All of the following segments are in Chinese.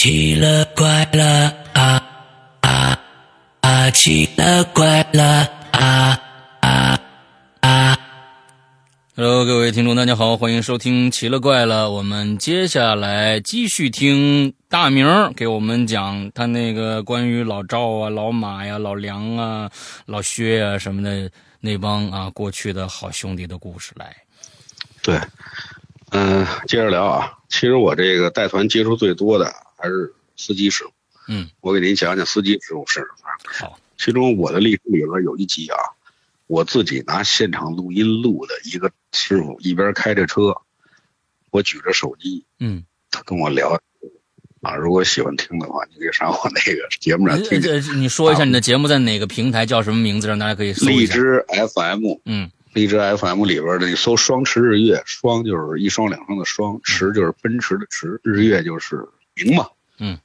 奇了怪了啊啊啊！奇了怪了啊啊啊！Hello，各位听众，大家好，欢迎收听《奇了怪了》。我们接下来继续听大明给我们讲他那个关于老赵啊、老马呀、老梁啊、老薛啊什么的那帮啊过去的好兄弟的故事来。对，嗯，接着聊啊。其实我这个带团接触最多的。还是司机师傅，嗯，我给您讲讲司机师傅是什么。好，其中我的历史里边有一集啊，我自己拿现场录音录的一个师傅，一边开着车，我举着手机，嗯，他跟我聊，啊，如果喜欢听的话，你可以上我那个 节目上听。这你说一下你的节目在哪个平台，叫什么名字，让大家可以搜荔枝 FM，嗯，荔枝 FM 里边的你搜“双驰日月”，双就是一双两双的双，驰就是奔驰的驰，日月就是。明嘛，嗯，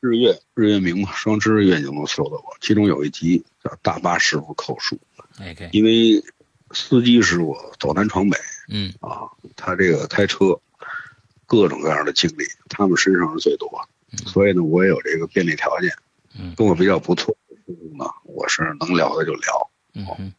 日月日月明嘛，双枝日月就能搜到我。其中有一集叫大巴师傅口述，OK，因为司机师傅走南闯北，嗯。啊，他这个开车各种各样的经历，他们身上是最多，所以呢，我也有这个便利条件，嗯，跟我比较不错的师傅呢，我是能聊的就聊，嗯，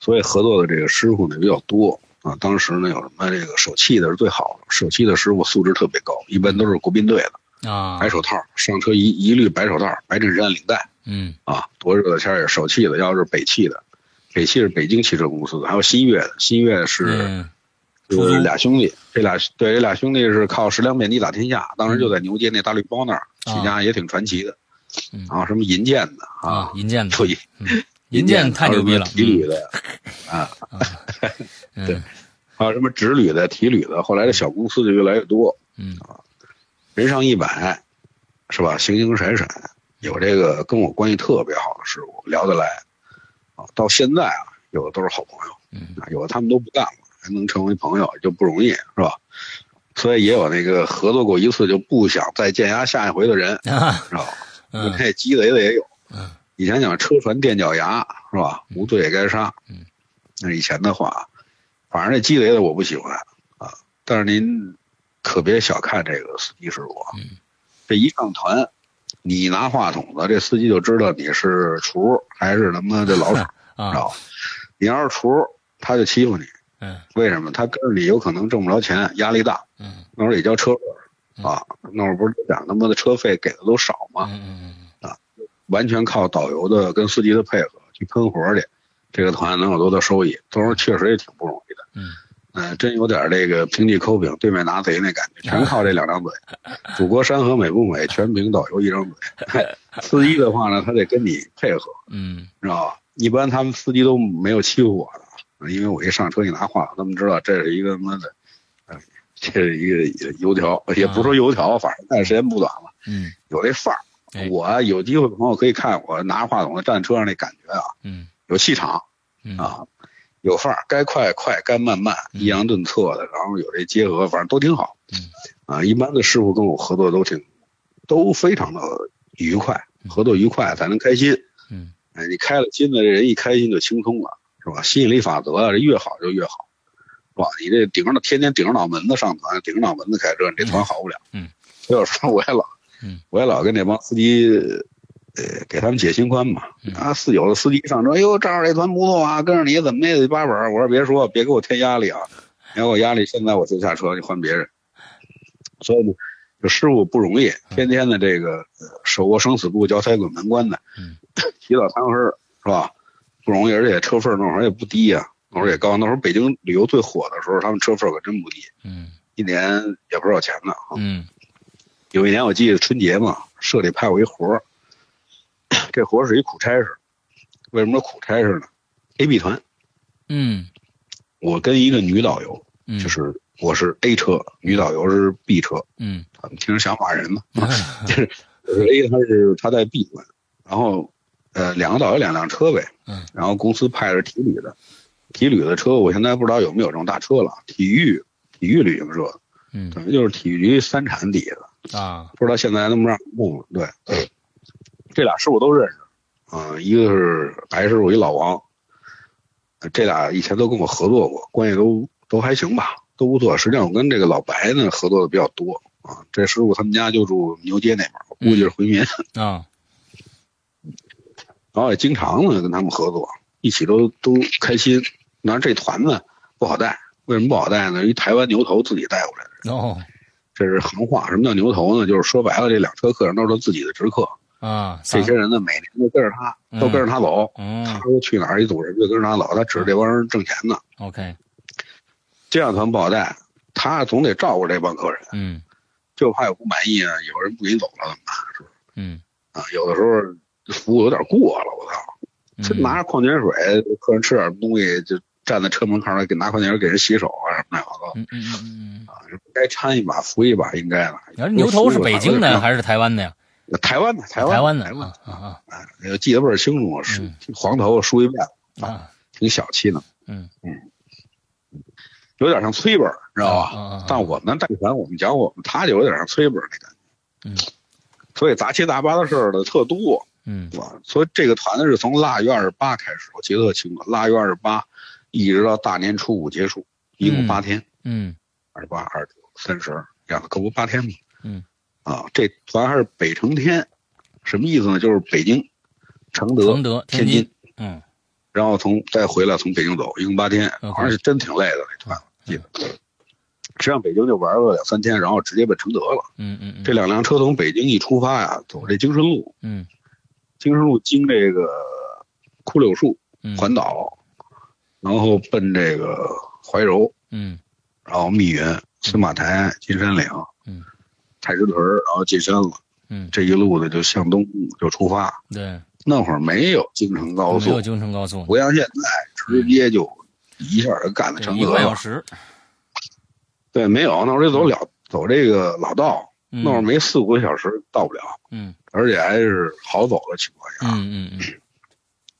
所以合作的这个师傅呢比较多。啊，当时呢有什么这个手气的是最好的，手气的师傅素质特别高，一般都是国宾队的啊，白手套，上车一一律白手套，白衬衫领带，嗯，啊，多热的天也手气的，要是北汽的，北汽是北京汽车公司的，还有新月的，新月是是俩兄弟，这俩对这俩兄弟是靠食粮遍地打天下，当时就在牛街那大绿包那儿起家，也挺传奇的，啊，什么银建的啊，银建的，对，银建太牛逼了，提铝的啊。对，还有什么直旅的、提旅的，后来的小公司就越来越多。嗯啊，人上一百，是吧？形形色色，有这个跟我关系特别好的师傅，聊得来。啊，到现在啊，有的都是好朋友。嗯啊，有的他们都不干了，还能成为朋友就不容易，是吧？所以也有那个合作过一次就不想再见压下一回的人，知道吧？那鸡贼的也有。嗯，以前讲车船垫脚牙，是吧？无罪也该杀。嗯，那以前的话。反正这鸡贼的我不喜欢啊，但是您可别小看这个司机师傅，这一上团，你拿话筒子，这司机就知道你是厨还是他妈的老 鼠，知道吧？你要是厨，他就欺负你。嗯，为什么？他跟着你有可能挣不着钱，压力大。嗯，那会儿也交车费啊，那会儿不是讲他妈的车费给的都少吗？嗯嗯嗯啊，完全靠导游的跟司机的配合去喷活去。这个团能有多大收益？到时候确实也挺不容易的。嗯，呃，真有点这个平地抠饼，对面拿贼那感觉，全靠这两张嘴。祖国山河美不美？全凭导游一张嘴。司机的话呢，他得跟你配合。嗯，知道吧？一般他们司机都没有欺负我的，因为我一上车一拿话，他们知道这是一个他妈的，这是一个油条，也不说油条，反正干时间不短了。嗯，有这范儿。我有机会朋友可以看我拿着话筒站车上那感觉啊。嗯。有气场，啊，有范儿，该快快，该慢慢，抑扬顿挫的，然后有这结合，反正都挺好。嗯啊，一般的师傅跟我合作都挺，都非常的愉快，合作愉快才能开心。嗯，哎，你开了心的这人一开心就轻松了，是吧？吸引力法则啊，这越好就越好，是吧？你这顶着天天顶着脑门子上团，顶着脑门子开车，你这团好不了。嗯，所以有时候我也老，我也老跟那帮司机。呃，给他们解心宽嘛。啊，四有的司机上车，哎呦，赵二这团不错啊，跟着你怎么也得八本。我说别说，别给我添压力啊，你给我压力。现在我就下车，你换别人。所以呢，这师傅不容易，天天的这个手握生死簿，脚踩鬼门关的，起早贪黑是吧？不容易，而且车费那会儿也不低呀，那会儿也高。那会儿北京旅游最火的时候，他们车费可真不低。嗯，一年也不少钱呢。嗯，有一年我记得春节嘛，社里派我一活儿。这活儿是一苦差事，为什么说苦差事呢？A、B 团，嗯，我跟一个女导游，就是我是 A 车，女导游是 B 车，嗯，他们听着想骂人嘛，就是 A 他是他在 B 团，然后呃两个导游两辆车呗，嗯，然后公司派的是体旅的，体旅的车我现在不知道有没有这种大车了，体育体育旅行社，嗯，等于就是体育局三产底下的啊，不知道现在能不能让用了，对。这俩师傅都认识，啊，一个是白师傅，一老王，这俩以前都跟我合作过，关系都都还行吧，都不错。实际上我跟这个老白呢合作的比较多，啊，这师傅他们家就住牛街那边，我估计是回民。啊，然后也经常呢跟他们合作，一起都都开心。但是这团子不好带，为什么不好带呢？一台湾牛头自己带过来的，哦，这是行话。什么叫牛头呢？就是说白了，这两车客人都是他自己的直客。啊，这些人呢，每年都跟着他，都跟着他走。嗯他说去哪儿一组人就跟着他走，他指着这帮人挣钱呢。，OK，这样团不好带，他总得照顾这帮客人，嗯就怕有不满意啊，有人不给你走了怎么办？是不是嗯啊？有的时候服务有点过了，我操！这嗯拿着矿泉水，客人吃点东西就站在车门口儿给拿矿泉水给人洗手啊什么的！嗯嗯嗯嗯啊，该掺一把扶一把应该的。嗯，牛头是北京的还是台湾的呀？台湾的？台湾台湾的台湾啊啊哎，记得倍儿清楚，是嗯黄头梳一辫子，啊啊，挺小气的，嗯嗯有点像崔本儿，知道吧？啊啊啊但我们带团，我们讲我们，他就有点像崔本儿那感觉。嗯，所以杂七杂八的事儿的特多，嗯？所以这个团子是从腊月二十八开始，我记得特清楚，腊月二十八一直到大年初五结束，一共嗯八天，嗯二十八、二十九、三十，这样可不八天吗？嗯，啊，这咱还是北城天，什么意思呢？就是北京、承德、承德天津，嗯然后从再回来从北京走，一共八天好像是真挺累的那团，记得。实际上北京就玩了两三天，然后直接奔承德了。嗯嗯嗯，这两辆车从北京一出发呀，走这京深路，嗯京深路经这个枯柳树嗯环岛，然后奔这个怀柔，嗯。然后密云、司马台、金山岭，嗯，太师屯，然后进山了。嗯，这一路的就向东就出发。对，那会儿没有京承高速没有，京承高速，不像现在直接就一下就干到承德了。半小时，对，没有，那会儿就走了走这个老道，嗯。那会儿没四五个小时到不了，嗯。而且还是好走的情况下，嗯嗯嗯。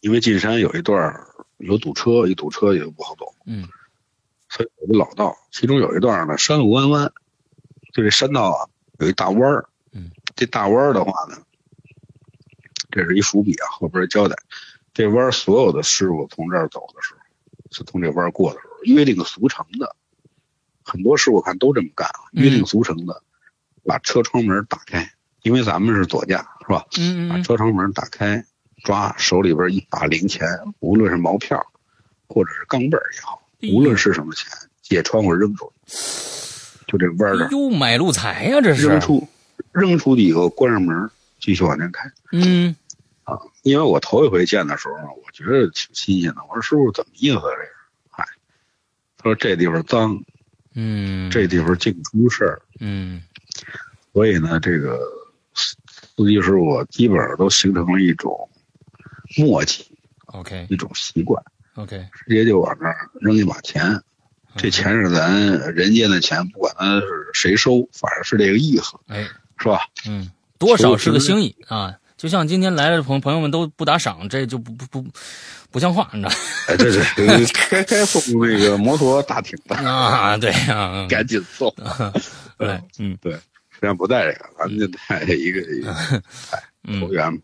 因为进山有一段儿有堵车，一堵车也就不好走，嗯。所以有个老道，其中有一段呢山路弯弯，就这山道啊有一大弯儿，嗯，这大弯儿的话呢，这是一伏笔啊，后边儿交代，这弯儿所有的师傅从这儿走的时候，是从这弯儿过的时候约定俗成的，很多师傅看都这么干啊，嗯约定俗成的，把车窗门打开，因为咱们是左驾是吧？嗯嗯把车窗门打开，抓手里边一把零钱，无论是毛票，或者是钢镚儿也好，无论是什么钱，借窗户扔出去，就这弯儿呦，买路财呀，这是扔，出，扔出去以后关上门，继续往前开嗯啊。因为我头一回见的时候，我觉得挺新鲜的。我说师傅怎么意思啊？这是？嗨，他说这地方脏，嗯，这地方净出事儿，嗯所以呢，这个司司机师傅基本上都形成了一种默契，，OK 一种习惯。OK，直接就往那儿扔一把钱，这钱是咱人间的钱，不管他是谁收，反正是这个意思，哎是吧？嗯，多少是个心意啊。就像今天来的朋朋友们都不打赏，这就不不不不像话，你知道哎，对对，对该该送那个摩托大艇的，啊？对啊，赶紧送。对，嗯对，实际上不带这个，咱们就带一个一个哎嗯投缘。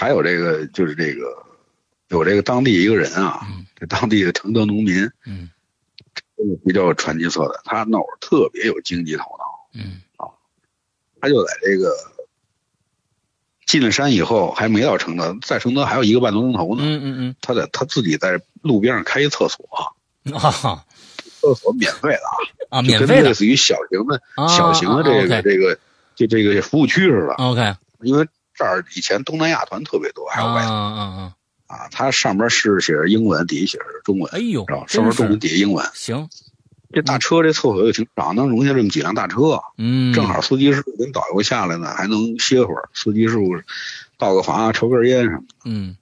嗯还有这个就是这个有这个当地一个人啊，这当地的承德农民，嗯。比较有传奇色彩。他那会儿特别有经济头脑，嗯。啊他就在这个进了山以后，还没到承德，在承德还有一个半多钟头呢。嗯嗯嗯。他在他自己在路边上开一厕所，嗯啊。厕所免费的啊，啊，就免费类似于小型的、啊小型的这个、这个就这个服务区似的。，OK。因为这儿以前东南亚团特别多，还有啊外地啊啊，啊，它上边是写着英文，底下写着中文，哎呦上面中文，底下英文。行，这大车这厕所又挺少，能容下这么几辆大车，嗯，正好司机师傅跟导游下来呢，还能歇会儿。司机师傅倒个房啊，抽根烟什么的，嗯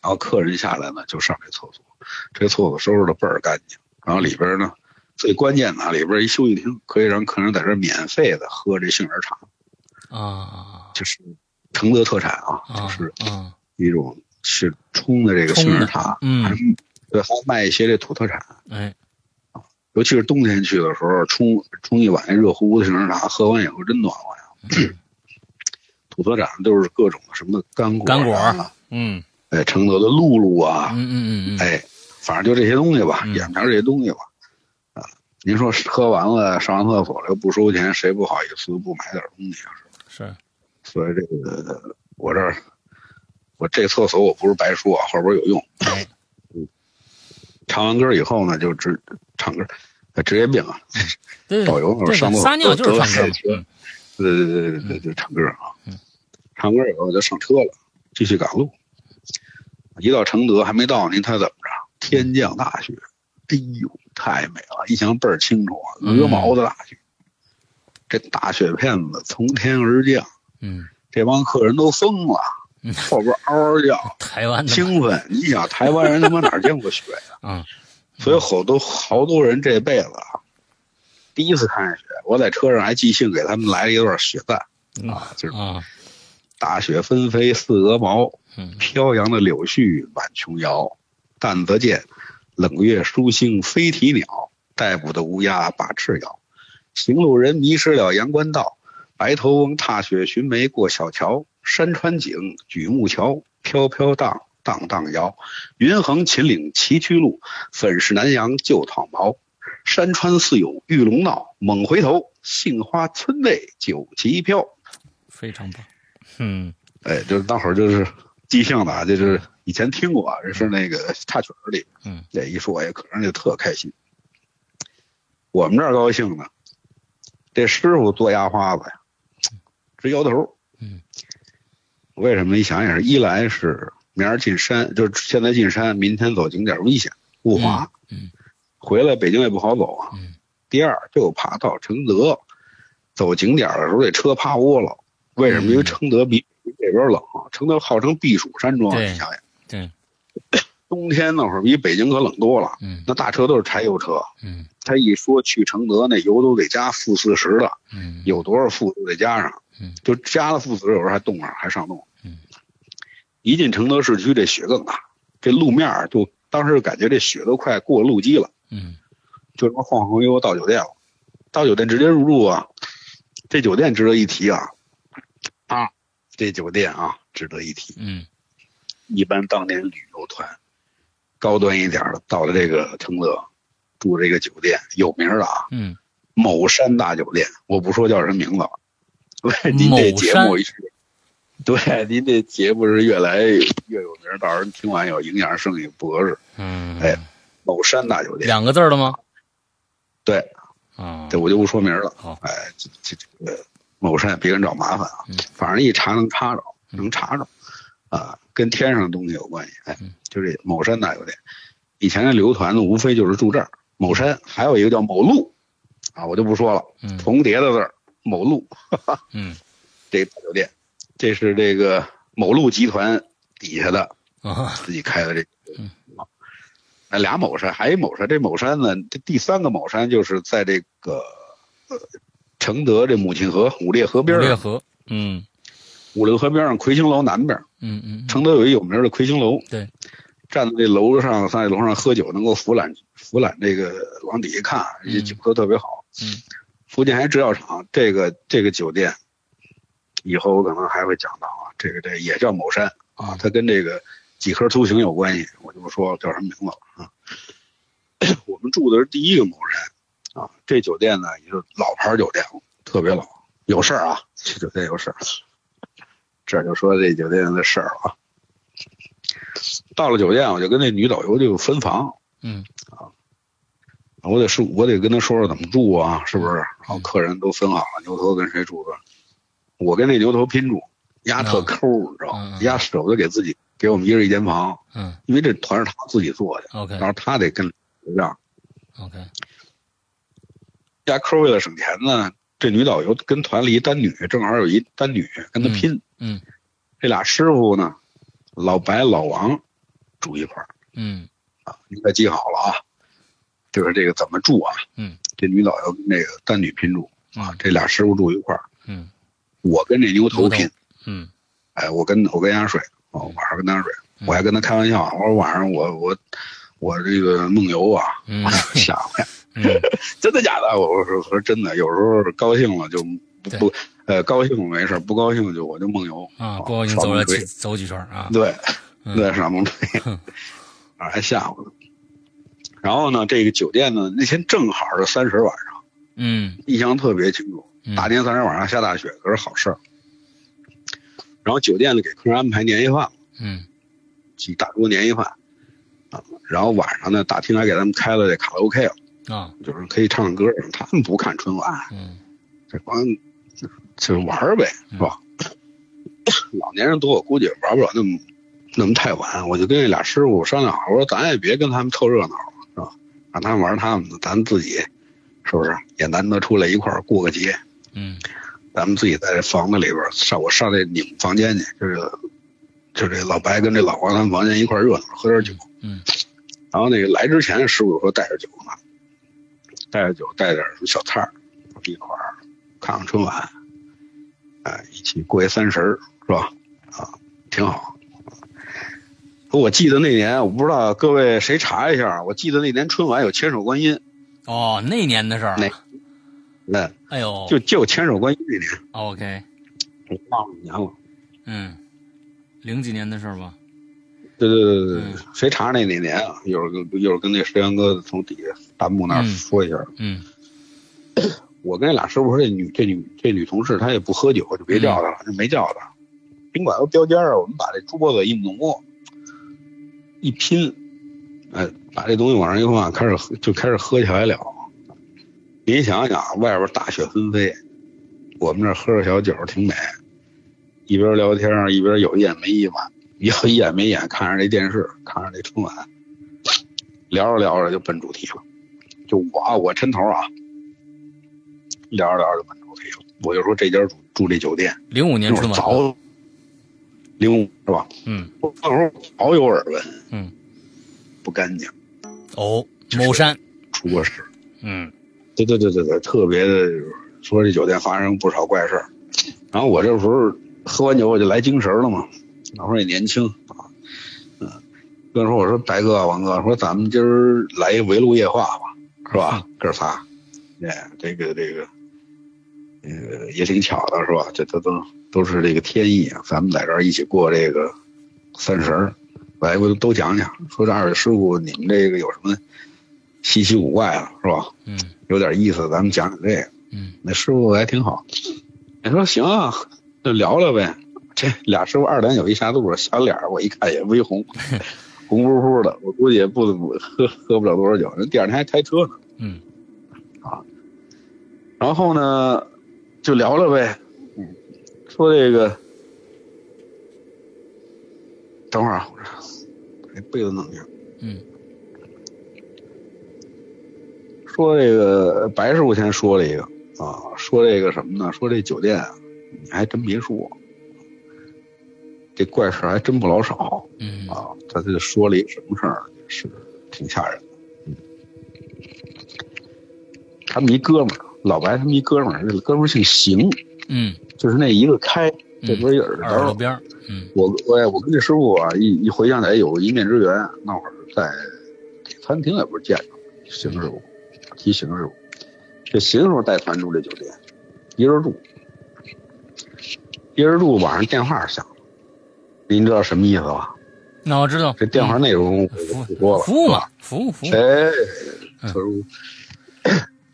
然后客人下来呢就上这厕所，这厕所收拾的倍儿干净，然后里边呢最关键的啊里边一休息厅，可以让客人在这儿免费的喝这杏仁茶，啊就是承德特产啊，啊就是啊，一种是冲的这个杏仁茶，嗯。还对，还卖一些这土特产。哎，尤其是冬天去的时候，冲冲一碗那热乎乎的杏仁茶，喝完以后真暖和呀。土特产都是各种什么干果、啊、干果嗯。哎，承德的露露啊，嗯嗯嗯嗯，哎，反正就这些东西吧，嗯。眼前这些东西吧，啊，您说喝完了上完厕所了又不收钱，谁不好意思不买点东西啊？是是，所以这个我这儿我这厕所我不是白说啊，后边有用。嗯，唱完歌以后呢，就直唱歌，职业病啊，导游那会上厕所撒尿就是唱歌嘛都都嗯对对对对对，就唱歌啊嗯。唱歌以后就上车了，继续赶路。一到承德还没到，您猜怎么着？天降大雪，哎呦，太美了！一想倍儿清楚啊，鹅毛的大雪。这大雪片子从天而降，嗯，这帮客人都疯了嗯，后边嗷嗷叫，台湾兴奋。你想，台湾人他妈哪儿见过雪呀、嗯所以好多好多人这辈子啊，第一次看见雪，我在车上还即兴给他们来了一段雪赞啊，就是啊，大雪纷飞似鹅毛，嗯飘扬的柳絮满琼瑶。但则见冷月疏星飞啼鸟，逮捕的乌鸦把翅摇。行路人迷失了阳关道，白头翁踏雪寻梅过小桥。山川景举目桥，飘飘荡荡荡摇。云横秦岭崎岖路，粉饰南阳旧草茅。山川似有玉龙闹，猛回头，杏花村内酒旗飘。非常棒，嗯哎，就是那会儿就是即兴的啊，就是以前听过啊，这是那个插曲儿里，嗯，这一说呀，可能就特开心。我们这儿高兴呢，这师傅做压花子呀，直摇头。嗯，为什么？你想想，一来是明儿进山，就是现在进山，明天走景点危险雾滑，嗯回来北京也不好走啊。嗯第二，就怕到承德走景点的时候，这车趴窝了。为什么？因为承德比这边冷啊，承德号称避暑山庄，你想想，对，冬天那会儿比北京可冷多了。嗯。那大车都是柴油车，嗯。他一说去承德，那油都得加负四十的，嗯，有多少负都得加上。嗯，就加了负四十，有时候还冻上，还上冻。嗯，一进承德市区，这雪更大，这路面儿就当时感觉这雪都快过路基了。嗯。就这么晃晃悠悠到酒店了，到酒店直接入住啊。这酒店值得一提啊，啊，这酒店啊值得一提。嗯。一般当年旅游团，高端一点的到了这个承德，住这个酒店有名的啊，嗯，某山大酒店，我不说叫什么名字了。对，您这节目一是，对，您这节目是越来越有名，到时候听完有营养生意不合适。嗯，哎，某山大酒店，两个字儿的吗？对，啊，这我就不说名了。好，哎，这这这个某山别人找麻烦啊嗯，反正一查能查着，能查着，啊，跟天上的东西有关系。哎嗯，就这某山大酒店，以前的旅游团呢，无非就是住这儿。某山还有一个叫某路，啊，我就不说了，嗯。重叠的字儿，某路哈哈嗯。这大酒店，这是这个某路集团底下的啊，自己开的这个嗯。啊，那俩某山，还一某山，这某山呢，这第三个某山就是在这个呃承德这母亲河五烈河边儿，五烈河，嗯。五烈河边上魁星楼南边，嗯嗯，承德有一有名的魁星楼，对，站在这楼上，在楼上喝酒，能够俯览俯览这个往底下看，这酒喝特别好。嗯，福建还制药厂，这个这个酒店，以后我可能还会讲到啊，这个这也叫某山啊，它跟这个几何图形有关系，我就不说叫什么名字了啊。我们住的是第一个某山啊，这酒店呢也是老牌酒店，特别老，有事儿啊，这酒店有事儿。这就说这酒店的事儿了啊。到了酒店，我就跟那女导游就分房，嗯。我得说，我得跟她说说怎么住啊，是不是？然后客人都分好了，牛头跟谁住的，我跟那牛头拼住，丫特抠，你知道吗？嗯丫舍不得给自己给我们一人一间房，嗯。因为这团是他自己做的，，OK。然后他得跟让 OK，丫抠为了省钱呢，这女导游跟团里一单女，正好有一单女跟他拼，嗯。这俩师傅呢，老白老王住一块儿嗯啊，你可记好了啊，就是这个怎么住啊？嗯，这女导游跟那个单女拼住啊嗯，这俩师傅住一块儿，嗯我跟这牛头拼。嗯哎，我跟我跟人家睡，我晚上跟他睡，嗯我还跟他开玩笑，我说晚上我我我这个梦游啊，嗯吓唬，嗯 真的假的？我我说我说真的，有时候高兴了就不不呃高兴没事，不高兴就我就梦游啊，不高兴走了几走几圈啊，对嗯对上梦吹，啊 还吓唬他。然后呢，这个酒店呢，那天正好是三十晚上，嗯印象特别清楚。嗯大年三十晚上下大雪，可是好事儿。然后酒店呢给客人安排年夜饭，嗯几大桌年夜饭啊。然后晚上呢，大厅还给他们开了这卡拉 OK 了，啊就是可以唱唱歌。他们不看春晚，嗯这光就是玩儿呗，是吧？老年人多，我估计也玩不了那么那么太晚。我就跟那俩师傅商量好，我说咱也别跟他们凑热闹了，是吧？让他们玩他们的，咱自己是不是也难得出来一块儿过个节？嗯咱们自己在这房子里边上，我上那你们房间去，就是就这老白跟这老王他们房间一块儿热闹，喝点酒。嗯然后那个来之前，师傅说带着酒呢，带着酒，带点什么小菜儿，一块儿看看春晚，哎，一起过一三十儿是吧？啊，挺好。我记得那年，我不知道各位谁查一下，我记得那年春晚有千手观音，哦，那年的事儿那了，那哎呦，就就千手观音那年，OK，我忘了年了。嗯，零几年的事儿吧？对对对对对嗯，谁查那哪年啊？一会儿跟一会儿跟那石阳哥从底下弹幕那说一下。嗯 我跟那俩师傅说，这女这女这女同事她也不喝酒，就别叫她了，就没叫她。宾馆都标间儿啊，我们把这桌子一挪，一拼，哎，把这东西往上一放，开始喝就开始喝起来了。您想想，外边大雪纷飞，我们这喝着小酒挺美，一边聊天一边有一眼没一晚，有一眼没眼看着这电视，看着这春晚，聊着聊着就奔主题了。就我啊我抻头啊，聊着聊着就奔主题了。我就说这家住住这酒店，零五年春晚，早零五是吧？嗯我那时候早有耳闻，嗯，不干净，哦，某山，出过事。嗯对对对对对，特别的说这酒店发生不少怪事儿。然后我这时候喝完酒我就来精神了嘛，那会儿也年轻啊，嗯，跟说我说白哥王哥说咱们今儿来一围炉夜话吧，是吧？哥仨，哎，这个这个，呃，也挺巧的是吧？这这都都是这个天意啊，咱们在这儿一起过这个三十儿，来我都讲讲，说这二位师傅你们这个有什么稀奇古怪啊，是吧？嗯有点意思，咱们讲讲这个。嗯那师傅还挺好，你说行啊，就聊聊呗。这俩师傅二两酒一下肚，小脸儿我一看也微红，红乎乎的，我估计也不喝喝不了多少酒。人第二天还开车呢，嗯啊然后呢就聊聊呗，嗯，说这个，等会儿啊，我这这被子弄一下。嗯说这个白师傅先说了一个啊，说这个什么呢？说这酒店啊，你还真别说，这怪事儿还真不老少嗯啊。他这说了一个什么事儿，是挺吓人的。嗯，他们一哥们儿，老白他们一哥们儿，这哥们儿姓邢，嗯，就是那一个开，这不是有耳朵。边儿，嗯我我我跟这师傅啊，一一回想起来有一面之缘，那会儿在餐厅也不是见着邢师傅，提邢师傅，这邢师傅带团住这酒店，一人住，一人住，晚上电话响了，您知道什么意思吧？那我知道，这电话内容我就不说了，服务嘛，服务服务哎，嗯特殊。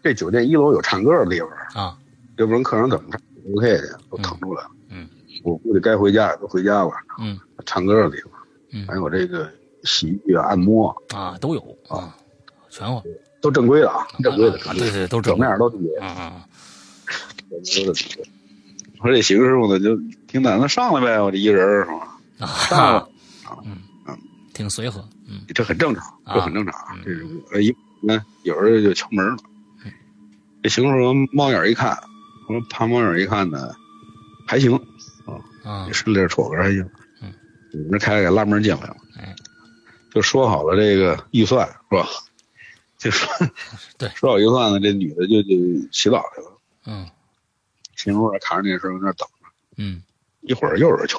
这酒店一楼有唱歌的地方，啊，要不然客人怎么唱 OK 的，都腾出来了。嗯，我估计该回家也都回家吧。嗯唱歌的地方，嗯还有这个洗浴啊、按摩啊都有啊，全有，都正规的啊，正规的，啊对对都怎正么样都正规的。啊啊 我说这邢师傅呢，就挺难的上来呗，我这一人是吧？啊上来啊了，挺随和，嗯这很正常，啊这很正常啊嗯。这种呃一呢，有人就敲门了。这邢师傅猫眼一看，我说爬猫眼一看呢，还行，啊也是这戳个还行。嗯，我们这开给拉门进来了。嗯，就说好了这个预算是吧？就说对 说好预算呢，这女的就就洗澡去了。嗯邢师傅扛着那事儿在那等着，嗯一会儿又有人敲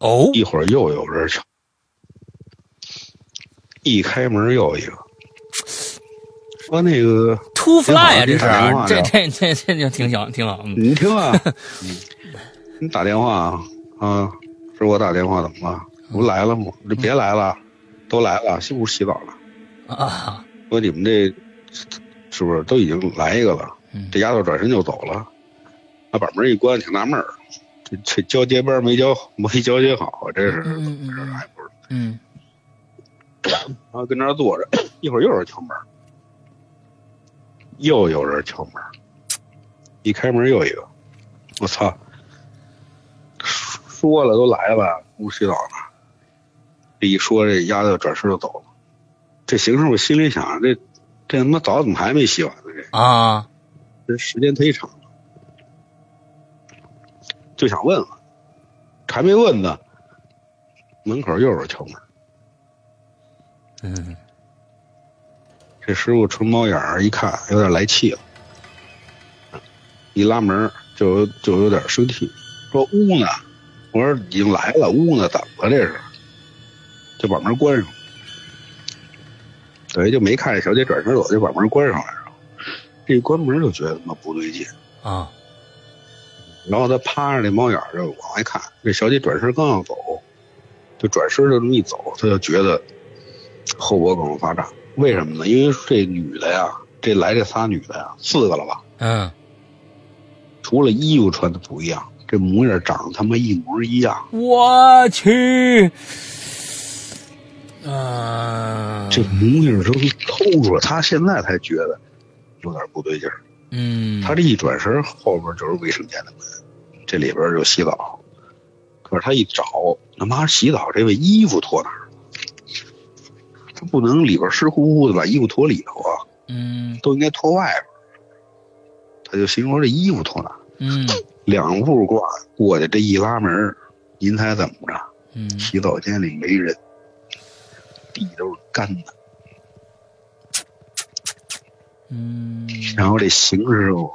门，哦一会儿又有人敲，一开门又一个，说那个，Two Fly 啊，这是这这这这就挺小挺好，嗯你听啊，你打电话啊啊，是我打电话怎么了？我来了吗？我这别来了，都来了，是不是洗澡了？啊，说你们这是不是都已经来一个了？这丫头转身就走了，他把门一关，挺纳闷儿，这这交接班没交没交接好，这是怎么回事？还不是？嗯，然后跟那儿坐着，一会儿又是敲门，又有人敲门，一开门又一个，我操！说了都来了，不洗澡呢。这一说，这丫头转身就走了。这邢师傅心里想：这这他妈澡怎么还没洗完呢？这啊，这时间忒长了，就想问问，还没问呢，门口又有人敲门。嗯，这师傅纯猫眼儿一看，有点来气了，一拉门就就有点生气，说屋呢？我说已经来了，屋呢？怎么了？这是？就把门关上，等于就没看见小姐转身走，就把门关上了。这一关门就觉得他妈不对劲啊，然后他趴着那猫眼就往外看，这小姐转身刚要走，就转身就这么一走，他就觉得后脖梗发胀。为什么呢？因为这女的呀，这来这仨女的呀，四个了吧？嗯，除了衣服穿的不一样，这模样长得他妈一模一样。我去。啊，这模样都透出来，他现在才觉得有点不对劲儿。嗯，他这一转身，后边就是卫生间的门，这里边就洗澡。可是他一找，他妈洗澡这位衣服脱哪儿？他不能里边湿乎乎的把衣服脱里头啊。嗯，都应该脱外边。他就心说这衣服脱哪？嗯，两步挂过去，这一拉门，您猜怎么着？嗯，洗澡间里没人。地都是干的，嗯，然后这邢师傅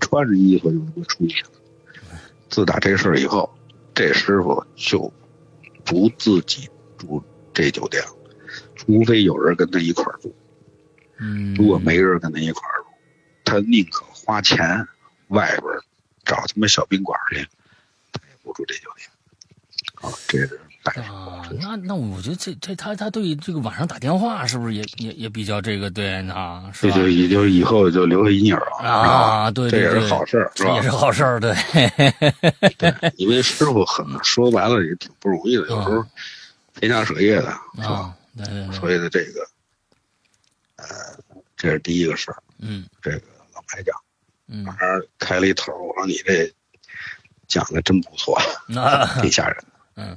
穿着衣服就他妈出去了。自打这事儿以后，这师傅就不自己住这酒店，除非有人跟他一块儿住。嗯，如果没人跟他一块儿住，他宁可花钱外边找他妈小宾馆去，他也不住这酒店。啊，这是。啊，那那我觉得这这他他对这个晚上打电话是不是也也也比较这个对啊？这就也就以后就留下阴影了啊！对，这也是好事是吧？也是好事儿，对。对，因为师傅很说白了也挺不容易的，有时候天下舍业的，是吧？对对对。所以的这个，呃，这是第一个事儿。嗯。这个老白讲，嗯，开了一头，我说你这讲的真不错，挺吓人。嗯。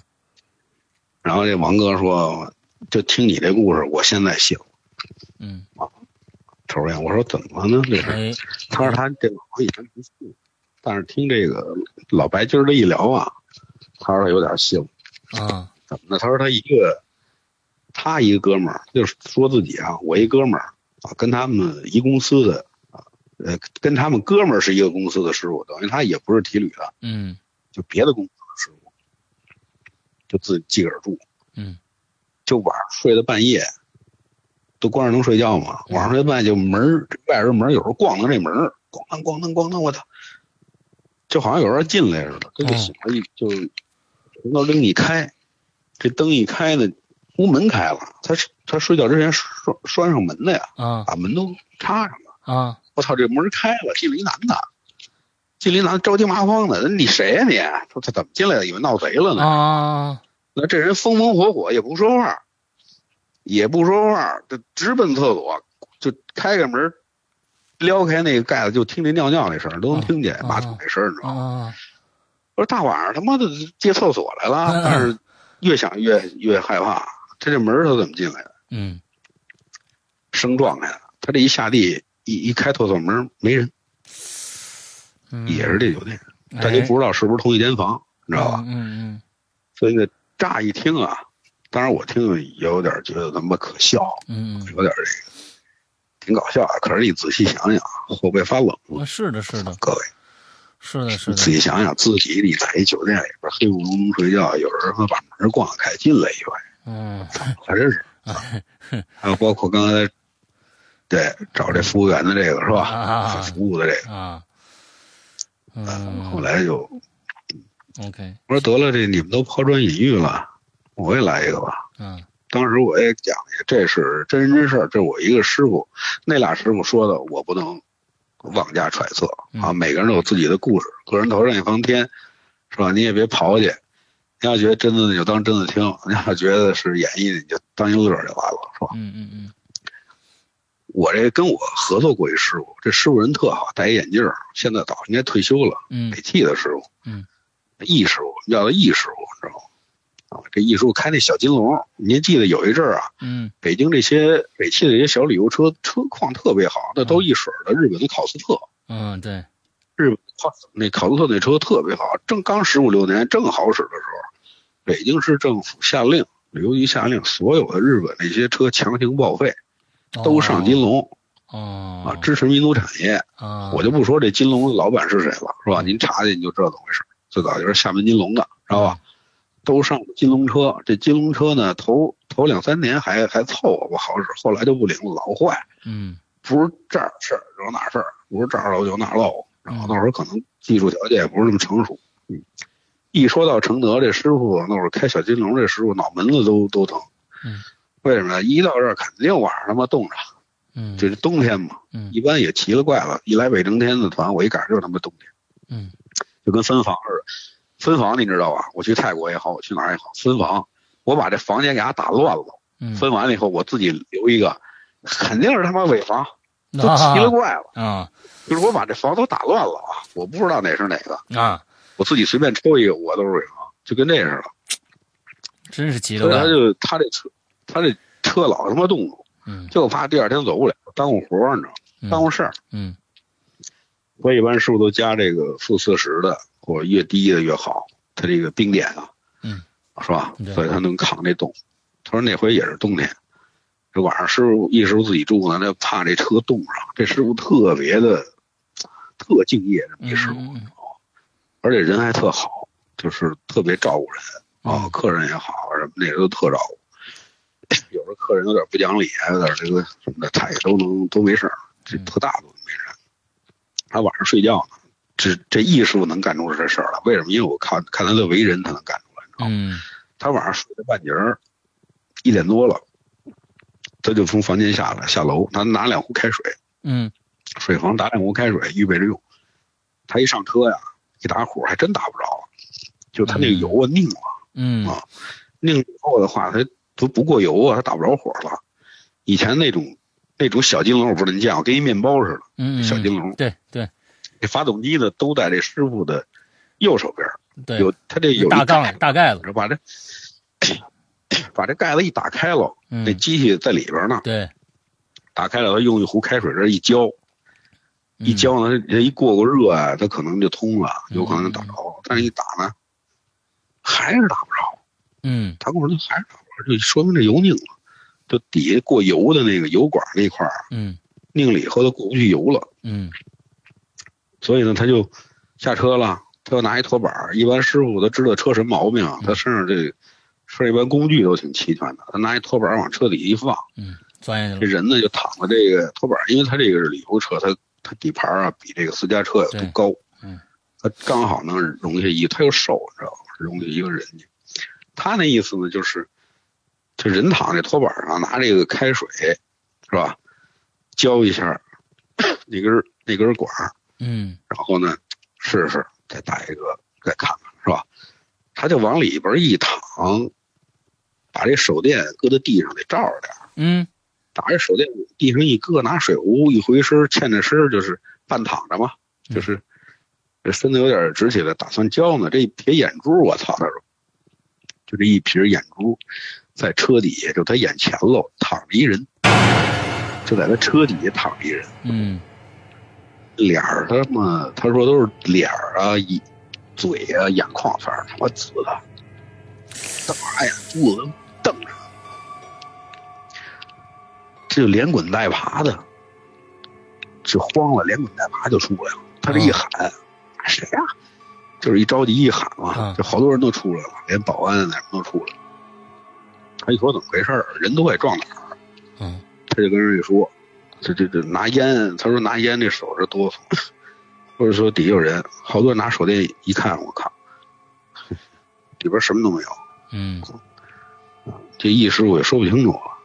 然后这王哥说：“就听你这故事，我现在信了。”嗯啊，抽烟。我说怎么了呢？这是他说他这我以前不信，但是听这个老白今儿这一聊啊，他说他有点信了。啊，怎么呢？他说他一个他一个哥们儿，就是说自己啊，我一哥们儿啊，跟他们一公司的啊，呃，跟他们哥们儿是一个公司的师傅，等于他也不是体旅的，嗯，就别的公司师傅。就自己自个儿住，嗯，就晚上睡到半夜，都关着能睡觉吗？晚上睡半夜就门外边门有时候咣当这门，咣当咣当咣当，我操，就好像有人进来似的，就醒了，一就灯灯一开，这灯一开呢，屋门开了，他他睡觉之前拴拴上门的呀，啊，把门都插上了，啊，我操，这门开了，进来一男的。进来男的着急麻慌的，你谁呀？你说他怎么进来的？以为闹贼了呢。啊，那这人风风火火也不说话，也不说话，就直奔厕所，就开开门，撩开那个盖子，就听这尿尿那声都能听见马桶那声你知道吗？我说大晚上他妈的借厕所来了，但是越想越越害怕，这这门他怎么进来的？嗯，生撞开的，他这一下地一一开厕所门没人。也是这酒店，但就不知道是不是同一间房，你知道吧？嗯嗯。所以呢，乍一听啊，当然我听也有点觉得他妈可笑，嗯，有点这个挺搞笑啊。可是你仔细想想，后背发冷了。是的，是的，各位，是的，是的。仔细想想，自己你在一酒店里边黑咕隆咚睡觉，有人他妈把门咣开进来一回，嗯，还真是啊。还有包括刚才对找这服务员的这个是吧？啊，服务的这个啊。嗯，后来就，OK。我说得了，这你们都抛砖引玉了，我也来一个吧。嗯，当时我也讲去，这是真人真事儿，这是我一个师傅，那俩师傅说的，我不能妄加揣测啊。每个人都有自己的故事，个人头上一方天，是吧？你也别刨去。你要觉得真的，你就当真的听；你要觉得是演绎的，你就当一乐就完了，是吧？嗯嗯嗯。我这跟我合作过一师傅，这师傅人特好，戴一眼镜现在早应该退休了。嗯。北汽的师傅。嗯。易师傅叫他易师傅，你知道吗？啊，这易师傅开那小金龙，您记得有一阵儿啊？嗯。北京这些北汽的这些小旅游车车况特别好，那都一水的日本的考斯特。嗯，对。日本考那考斯特那车特别好，正刚十五六年正好使的时候。北京市政府下令，旅游局下令，所有的日本那些车强行报废，都上金龙，啊，支持民族产业。啊，我就不说这金龙的老板是谁了，是吧？您查去你就知道怎么回事。最早就是厦门金龙的，知道吧？都上金龙车。这金龙车呢，头头两三年还还凑合不好使，后来就不灵了，老坏。嗯，不是这儿事儿有哪事儿，不是这儿漏就那儿漏。然后到时候可能技术条件也不是那么成熟。嗯。一说到承德这师傅，那会儿开小金龙这师傅脑门子都都疼。嗯，为什么？一到这儿肯定晚上他妈冻着。嗯，就是冬天嘛。嗯，一般也奇了怪了，一来北征天的团，我一赶上就是他妈冬天。嗯，就跟分房似的。分房你知道吧？我去泰国也好，我去哪儿也好，分房，我把这房间给他打乱了。嗯，分完了以后，我自己留一个，肯定是他妈尾房，都奇了怪了。啊，就是我把这房都打乱了啊，我不知道哪是哪个啊。我自己随便抽一个，我都是尾房，就跟那似的，真是急了。所以他就他这车，他这车老他妈动就怕第二天走不了，耽误活你知道吗？耽误事儿，嗯。我一般师傅都加这个负四十的，或者越低的越好，他这个冰点啊，嗯，是吧？所以他能扛这冻。他说那回也是冬天，这晚上师傅一师傅自己住呢，他怕这车冻上。这师傅特别的特敬业，这么一师傅。而且人还特好，就是特别照顾人啊，客人也好什么那都特照顾。有时候客人有点不讲理，有点这个什么的，他也都能都没事这特大度没人。他晚上睡觉呢，这这艺术能干出这事儿来？为什么？因为我看看他的为人，他能干出来，知道吗？他晚上睡到半截儿，一点多了，他就从房间下来下楼，他拿两壶开水，嗯，水房打两壶开水，预备着用。他一上车呀。一打火还真打不着，就他那个油啊拧了，嗯。啊，拧以后的话，它都不过油啊，它打不着火了。以前那种那种小金龙，我不知道你见过，跟一面包似的，嗯，小金龙，对对，这发动机呢都在这师傅的右手边，对，有他这有大杠大盖子，把这把这盖子一打开了，那机器在里边呢，对，打开了，他用一壶开水这一浇。一浇呢，这一过过热啊，它可能就通了，有可能打着。但是一打呢，还是打不着。嗯，他跟我说还是打不着，就说明这油拧了，就底下过油的那个油管那块儿，嗯，拧了以后它过不去油了。嗯，所以呢，他就下车了，他又拿一拖板。一般师傅他知道车什么毛病，他身上这车一般工具都挺齐全的，他拿一拖板往车底一放，嗯，钻下去了。这人呢就躺在这个拖板，因为他这个是旅游车，他。它底盘啊，比这个私家车要高，嗯，它刚好能容下一，它又瘦，你知道吗？容下一个人去。他那意思呢，就是，这人躺在拖板上，拿这个开水，是吧？浇一下那根那根管嗯，然后呢，试试再打一个，再看看，是吧？他就往里边一躺，把这手电搁在地上得照着点嗯。打着手电，地上一搁，拿水壶一回身，欠着身就是半躺着嘛，就是这身子有点直起来，打算浇呢。这一撇眼珠，我操！他说，就这一撇眼珠，在车底下，就他眼前喽，躺着一人，就在他车底下躺着一人。嗯，脸儿他妈，他说都是脸儿啊，一嘴啊，眼眶反正他妈紫的，大眼珠子瞪着。就连滚带爬的，就慌了，连滚带爬就出来了。他这一喊，谁呀？就是一着急一喊嘛，就好多人都出来了，连保安那什么都出来了。他一说怎么回事人都快撞哪儿？嗯，他就跟人一说，这这这拿烟，他说拿烟那手是哆嗦，或者说底下有人，好多人拿手电一看，我靠，里边什么都没有。嗯，这易师傅也说不清楚了。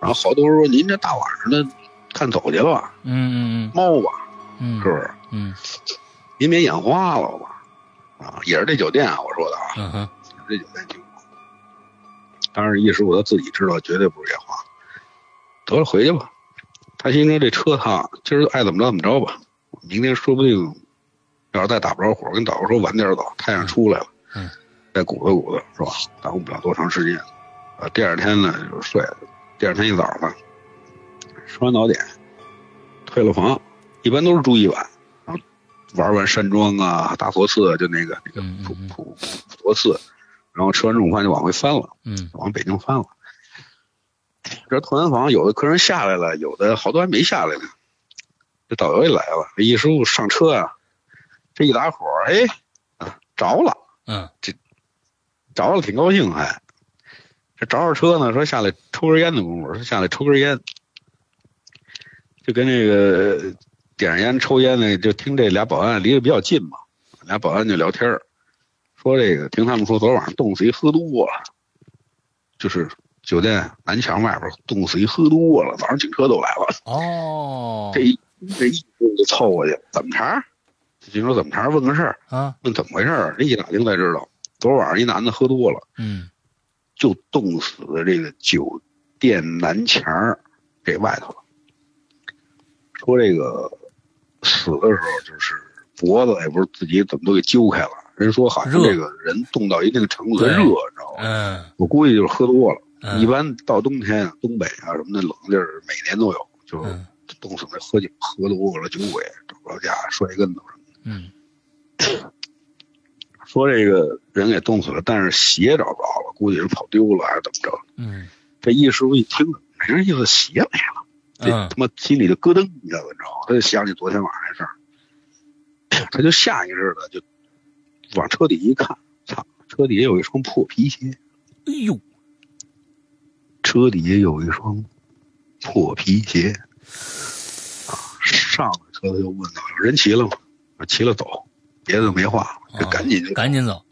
然后好多人说您这大晚上的看走去了吧？嗯嗯猫吧，嗯，是不是？嗯您别眼花了吧？啊，也是这酒店啊，我说的啊，嗯哼，这酒店情况。当然，易师傅他自己知道，绝对不是眼花。得了，回去吧。他心说这车他今儿爱怎么着怎么着吧，明天说不定要是再打不着火，跟导游说晚点走，太阳出来了，嗯，再鼓捣鼓捣是吧？耽误不了多长时间。啊，第二天呢就睡了。第二天一早吧吃完早点，退了房，一般都是住一晚，然后玩完山庄啊、大佛寺啊，就那个那个普普普陀寺，然后吃完中午饭就往回翻了，嗯往北京翻了。这退完房，有的客人下来了，有的好多还没下来呢。这导游也来了，这一师傅上车啊，这一打火，哎，啊着了，嗯这着了，挺高兴还。这着着车呢，说下来抽根烟的功夫，说下来抽根烟，就跟那个点上烟抽烟呢，就听这俩保安离得比较近嘛，俩保安就聊天儿说这个听他们说昨晚上冻死一喝多了，就是酒店南墙外边冻死一喝多了，早上警车都来了，哦，这一这一就凑过去，怎么茬？就说怎么茬？问个事儿，啊问怎么回事儿？这一打听才知道，昨晚上一男的喝多了。嗯就冻死在这个酒店南墙儿这外头了。说这个死的时候就是脖子也不是自己怎么都给揪开了，人说好像热这个人冻到一定程度，热，你知道吗？嗯我估计就是喝多了。嗯，一般到冬天，东北啊什么的冷地儿，每年都有，就冻死那喝酒喝多了酒鬼找不着家摔跟头什么的。嗯说这个人给冻死了，但是鞋找不着了，估计是跑丢了还是怎么着？嗯这易师傅一听，没人意思，鞋没了，这嗯他妈心里就咯噔一下子，你知道吗？他就想起昨天晚上那事儿，他就下意识的就往车底一看，操，车底下有一双破皮鞋，哎呦，车底下有一双破皮鞋，啊，上了车他就问道：“人齐了吗？”啊，齐了，走，别的就没话，赶紧就赶紧走，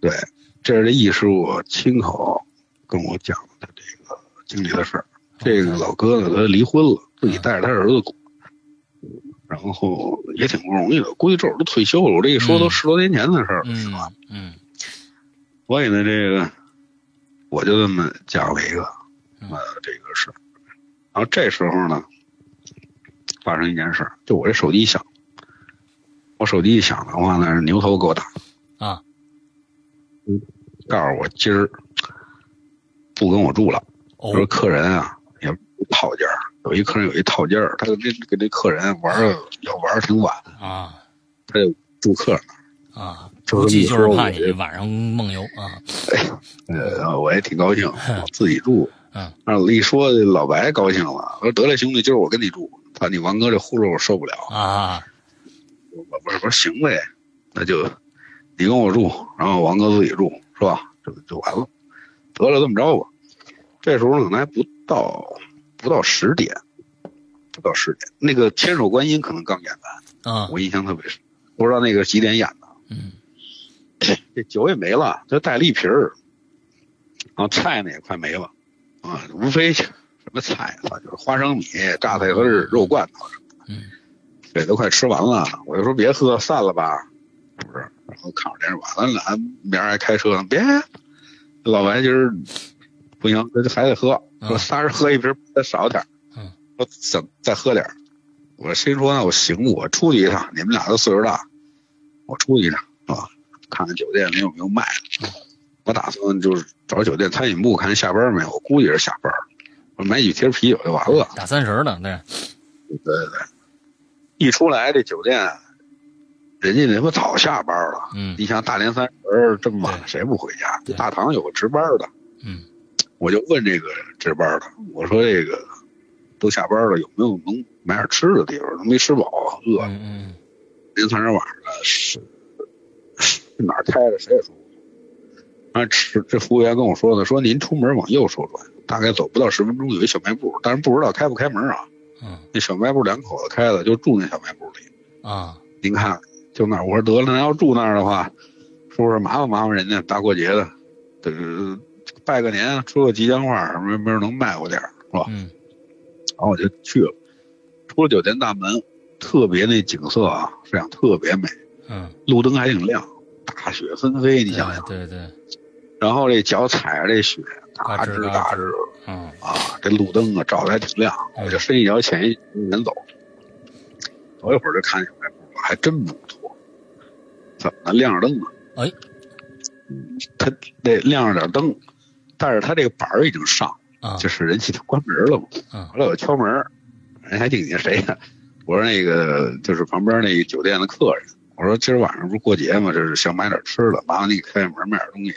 对，这是这易师傅亲口跟我讲的他这个经历的事儿。这个老哥呢，他离婚了，自己带着他儿子过，然后也挺不容易的。估计这会儿都退休了，我这一说都嗯十多年前的事儿了，是嗯吧？嗯所以呢，这个我就这么讲了一个嗯呃这个事儿。然后这时候呢，发生一件事儿，就我这手机响，我手机一响的话呢，是牛头给我打，啊告诉我今儿不跟我住了。哦说客人啊也套间儿，有一客人有一套间儿，他跟这跟这客人玩儿要玩儿挺晚，啊他就住客那儿。啊，就估计就是怕你晚上梦游啊，呃，我也挺高兴，我自己住。嗯，那，一说老白高兴了，说得嘞，兄弟，今儿我跟你住，怕你王哥这呼噜我受不了。啊我我说行呗，那就你跟我住，然后王哥自己住，是吧？就就完了，得了，这么着吧。这时候可能还不到不到十点，不到十点，那个千手观音可能刚演完，啊我印象特别深，不知道那个几点演的。嗯 这酒也没了，就带了一瓶儿，然后菜呢也快没了，啊，无非什么菜啊，就是花生米、榨菜和肉罐头什么的，嗯这都快吃完了。我就说别喝，散了吧，是不是？然后看着电视，完了，咱明儿还开车呢，别，老白今儿不行，这还得喝，嗯说仨人喝一瓶，再少点儿嗯，说怎再喝点儿我心说呢，我行，我出去一趟，你们俩都岁数大，我出去一趟啊，看看酒店里有没有卖的。我打算就是找酒店餐饮部看下班没有，我估计是下班。我买几瓶啤酒就完了。打三十的，对，对对对，一出来这酒店，人家那不早下班了。嗯你想大年三十这么晚，对谁不回家对？大堂有个值班的，嗯我就问这个值班的，我说这个都下班了，有没有能买点吃的地方？都没吃饱，饿。嗯嗯年三十晚上了是是哪儿开的，谁也说不清。啊，吃这服务员跟我说的，说您出门往右手转，大概走不到十分钟有一小卖部，但是不知道开不开门啊。嗯那小卖部两口子开的，就住那小卖部里。啊您看，就那儿，我说得了，那要住那儿的话，是不是麻烦麻烦人家？大过节的，得拜个年，出个吉祥话，什么没准能卖我点是吧？嗯。然后我就去了，出了酒店大门，特别那景色啊，这样特别美。嗯。路灯还挺亮，大雪纷飞，你想想。对对。然后这脚踩着这雪，嘎吱嘎吱。嗯。啊，这路灯啊照的还挺亮，我就伸一脚浅一走。走一会儿就看见还真不错。怎么亮着灯呢？哎。他那亮着点灯，但是他这个板儿已经上。啊，就是人家关门了嘛。嗯，后来我敲门，人还听见谁呀？我说那个就是旁边那个酒店的客人。我说今儿晚上不是过节嘛，就是想买点吃的，麻烦你开开门买点东西。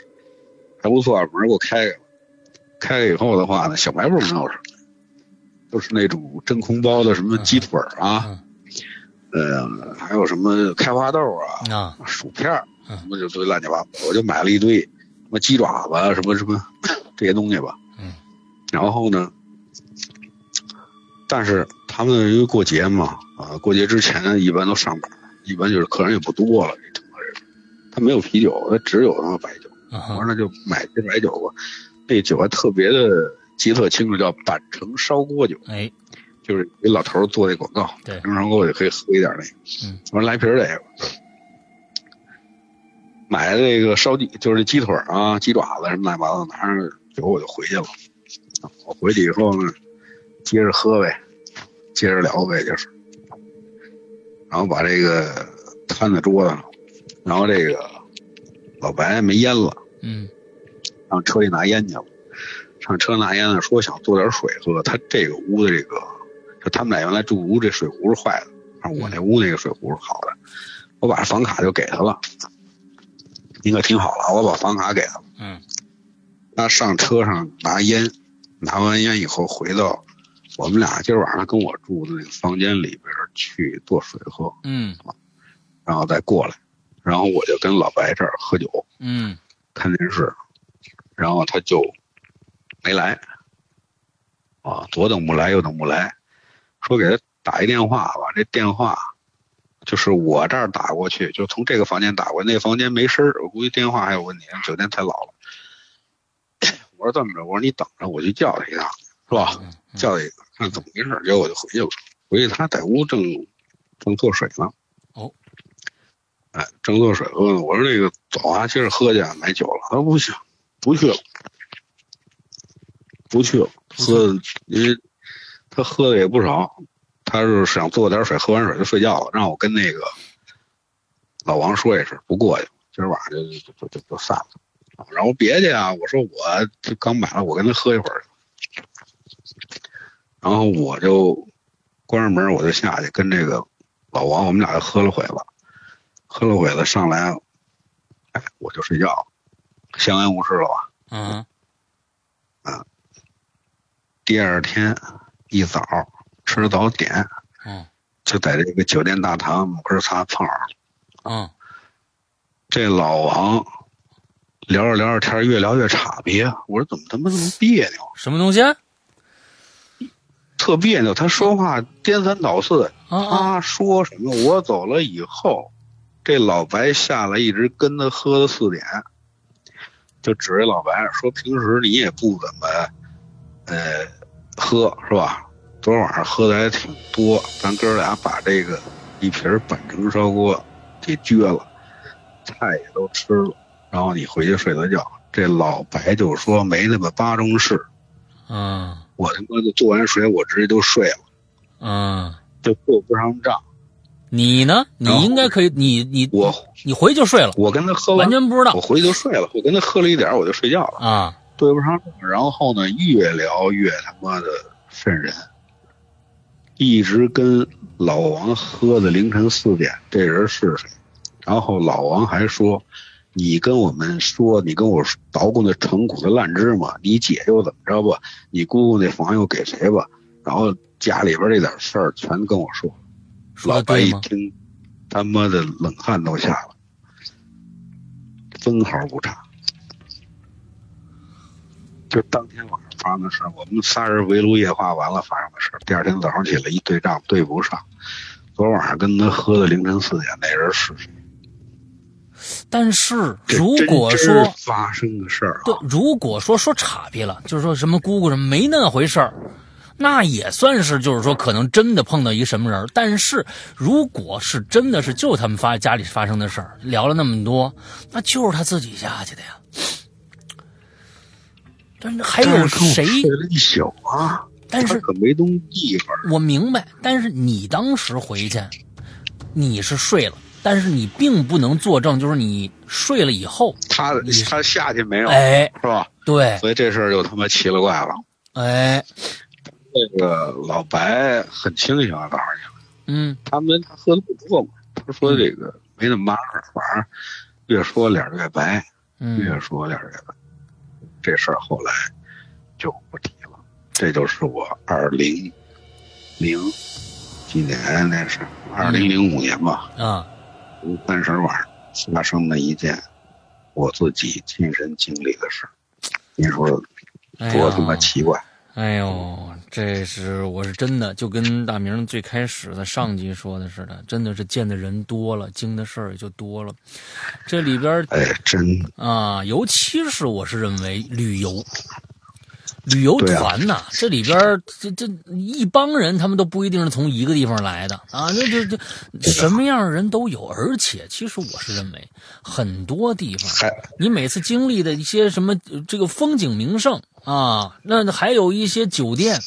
还不错，门给我开开。开了以后的话呢，小卖部没有什么，都是那种真空包的什么鸡腿啊，呃，还有什么开花豆啊，薯片什么就堆乱七八糟。我就买了一堆什么鸡爪子什么什么 这些东西吧。嗯然后呢？但是他们因为过节嘛，啊，过节之前一般都上班，一般就是客人也不多了。这整个人，他没有啤酒，他只有他妈白酒。我说那就买些白酒吧，那酒还特别的记特清楚，叫板城烧锅酒。哎，就是给老头做那广告。对，平常我就可以喝一点那。嗯，我说来瓶这个，买这个烧鸡，就是这鸡腿啊、鸡爪子什么乱七八糟，拿着酒我就回去了。我回去以后呢，接着喝呗，接着聊呗，就是，然后把这个摊在桌子上，然后这个老白没烟了，嗯，上车里拿烟去了，上车拿烟呢，说想做点水喝。他这个屋的这个，就他们俩原来住屋这水壶是坏的，我那屋那个水壶是好的，我把房卡就给他了，应该听好了，我把房卡给他了，嗯，他上车上拿烟。拿完烟以后，回到我们俩今儿晚上跟我住的那个房间里边去做水喝，嗯，然后再过来，然后我就跟老白这儿喝酒，嗯，看电视，然后他就没来，啊，左等不来，右等不来，说给他打一电话吧，这电话就是我这儿打过去，就从这个房间打过，那房间没声儿，我估计电话还有问题，酒店太老了。我说这么着，我说你等着，我去叫他一趟，是吧？叫他一个，看怎么回事。结果我就回去了。回去他在屋正正做水呢。哦，哎，正做水喝呢。我说那个走啊，接着喝去，买酒了。他说不行，不去了，不去了。喝，因为他喝的也不少，他是想做点水，喝完水就睡觉了，让我跟那个老王说一声，不过去，今儿晚上就就就就就散了。然后别去啊！我说我这刚买了，我跟他喝一会儿。然后我就关上门，我就下去跟这个老王，我们俩就喝了会子，喝了会子上来，哎，我就睡觉，相安无事了吧？嗯。啊。第二天一早吃早点，嗯，就在这个酒店大堂门口擦碰上了。嗯。这老王。聊着聊着天，越聊越差别。我说怎么他妈这么别扭？什么东西？特别扭。他说话颠三倒四。他说什么？我走了以后，这老白下来一直跟他喝到四点，就指着老白说：“平时你也不怎么，呃，喝是吧？昨晚上喝的还挺多。咱哥俩把这个一瓶板城烧锅给撅了，菜也都吃了。”然后你回去睡个觉，这老白就说没那么巴中事，嗯，我他妈的做完水我直接就睡了，嗯，就过不上账。你呢？你应该可以，你你我你回去就睡了。我跟他喝完全不知道，我回去就睡了。我跟他喝了一点我就睡觉了啊，对不上。然后呢，越聊越他妈的瘆人，一直跟老王喝的凌晨四点，这人是谁？然后老王还说。你跟我们说，你跟我捣鼓那成苦的烂芝麻，你姐又怎么着吧？你姑姑那房又给谁吧？然后家里边这点事儿全跟我说。老白一听，他妈的冷汗都下了，分毫不差。就当天晚上发生的事，我们仨人围炉夜话完了发生的事，第二天早上起来一对账对不上。昨晚上跟他喝的凌晨四点那人是谁？但是如果说发生的事儿啊，对，如果说说岔劈了，就是说什么姑姑什么没那回事儿，那也算是就是说可能真的碰到一什么人。但是如果是真的是就他们发家里发生的事儿，聊了那么多，那就是他自己下去的呀。但是还有谁？睡了一宿啊，但是可没动地方。我明白，但是你当时回去，你是睡了，但是你并不能作证，就是你睡了以后，他他下去没有，哎，是吧？对，所以这事儿就他妈奇了怪了。哎，这个老白很清醒啊，告诉你，嗯他们他喝的不多嘛，他说这个没那么麻烦，反正越说脸儿越白，嗯越说脸儿越白。这事儿后来就不提了。这就是我二零零几年那是二零零五年吧，啊，三十晚上发生的一件我自己亲身经历的事儿。您说哎多他妈奇怪！哎呦，这是我是真的，就跟大明最开始的上集说的似的，真的是见的人多了，经的事儿也就多了。这里边哎，真啊，尤其是我是认为旅游，旅游团呐、这里边这这一帮人，他们都不一定是从一个地方来的啊，那这这什么样的人都有，而且其实我是认为很多地方，你每次经历的一些什么呃这个风景名胜啊，那还有一些酒店，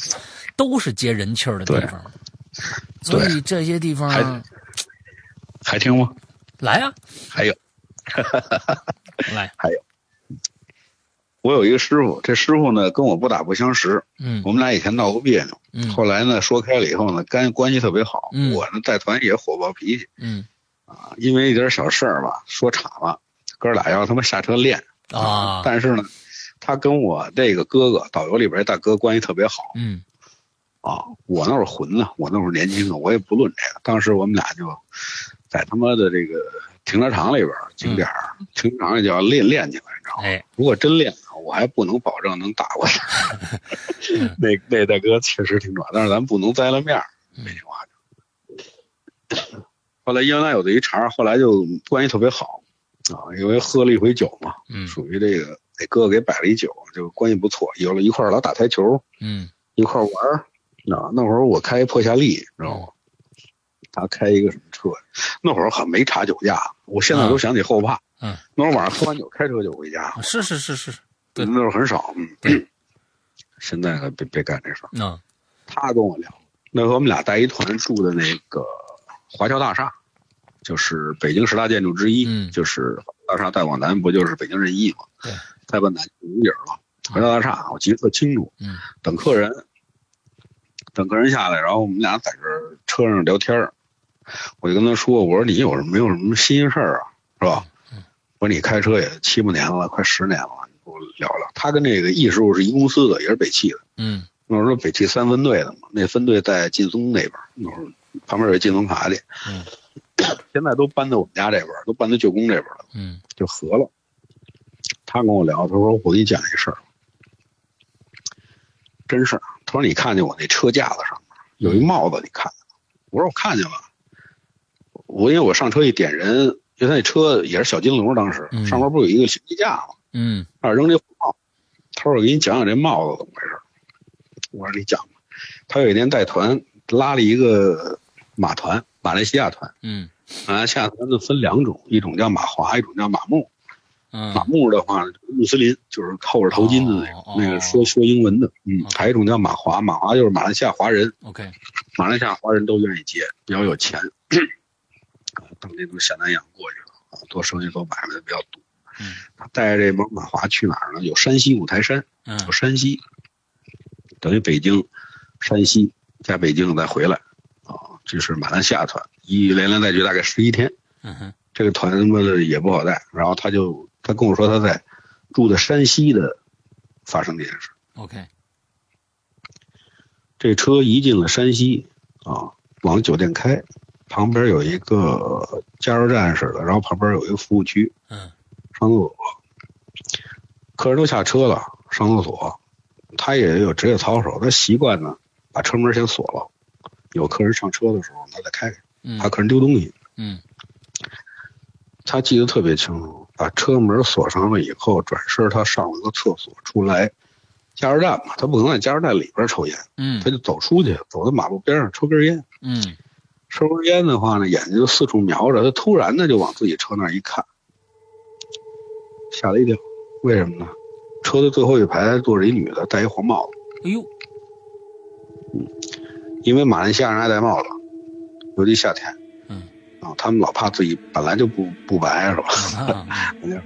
都是接人气儿的地方，所以这些地方还还听吗？来啊，还有。来，还有，我有一个师傅，这师傅呢跟我不打不相识，嗯。我们俩以前闹过别扭，嗯。后来呢说开了以后呢，干关系特别好。嗯。我呢带团也火爆脾气。嗯。啊，因为一点小事儿吧，说岔了，哥俩要他妈下车练。啊，但是呢，他跟我这个哥哥导游里边这大哥关系特别好嗯啊。我那会儿混呢，我那会儿年轻呢，我也不论这个。当时我们俩就在他妈的这个停车场里边儿景点儿，停车场里就要练练起来，你知道吗？哎如果真练，我还不能保证能打过他。那那大哥确实挺壮，但是咱不能栽了面儿，那句话就。后来原来有的一茬儿，后来就关系特别好啊，因为喝了一回酒嘛，嗯属于这个给哥哥给摆了一酒，就关系不错，有了一块儿老打台球，嗯一块儿玩儿。啊，那会儿我开破夏利，知道吗？他开一个什么车呀？那会儿可没查酒驾，我现在都想起后怕。嗯，那会儿晚上喝完酒开车就回家，是是是是，对那会儿很少。嗯，现在可别别干这事儿。那他跟我聊，那时候我们俩带一团住的那个华侨大厦，就是北京十大建筑之一，嗯就是大厦再往南不就是北京人艺嘛？对，再往南就五影了。回到大厦我记得特清楚，嗯等客人，等客人下来，然后我们俩在这车上聊天儿我就跟他说：“我说你有什么有什么新鲜事儿啊？是吧？我说你开车也七八年了，快十年了，你跟我聊聊。他跟那个易师傅是一公司的，也是北汽的。嗯那时候北汽三分队的嘛，那分队在劲松那边儿，那会儿旁边有一劲松卡店，嗯 现在都搬到我们家这边儿，都搬到旧宫这边儿了，嗯就合了。他跟我聊，他说我给你讲一事儿，真事儿。他说你看见我那车架子上面有一帽子，你看？我说我看见了。我因为我上车一点人，因为他那车也是小金龙，当时嗯上面不是有一个行李架吗？嗯那扔这帽，他说我给你讲讲这帽子怎么回事。我说你讲吧。他有一天带团拉了一个马团，马来西亚团。嗯马来西亚团呢分两种，一种叫马华，一种叫马木。马嗯木的话，穆斯林就是扣着头巾的那个，那个说说英文的。嗯，哦还有一种叫马华，马华就是马来西亚华人，，OK，马来西亚华人都愿意接，比较有钱。啊，当地都下南洋过去了，啊，做生意做买卖的比较多。嗯他带着这帮马华去哪儿呢？有山西五台山，嗯有山西，等于北京、山西加北京再回来，啊，这是马来西亚团，一连连带去大概十一天，嗯哼这个团他妈的也不好带。然后他就他跟我说他在住在山西的发生这件事，，OK，这车一进了山西啊，往酒店开，旁边有一个加油站似的，然后旁边有一个服务区，嗯。上厕所，客人都下车了，上厕所，他也有职业操守，他习惯呢把车门先锁了，有客人上车的时候他再开开，嗯。怕客人丢东西。嗯。他他记得特别清楚，把车门锁上了以后，转身他上了个厕所，出来，加油站嘛，他不可能在加油站里边抽烟，嗯他就走出去，走到马路边上抽根烟。嗯抽根烟的话呢，眼睛就四处瞄着，他突然的就往自己车那儿一看，吓了一跳。为什么呢？车的最后一排坐着一女的，戴一黄帽子，哎呦，嗯因为马来西亚人爱戴帽子，尤其夏天。嗯啊，他们老怕自己本来就不不白是吧？啊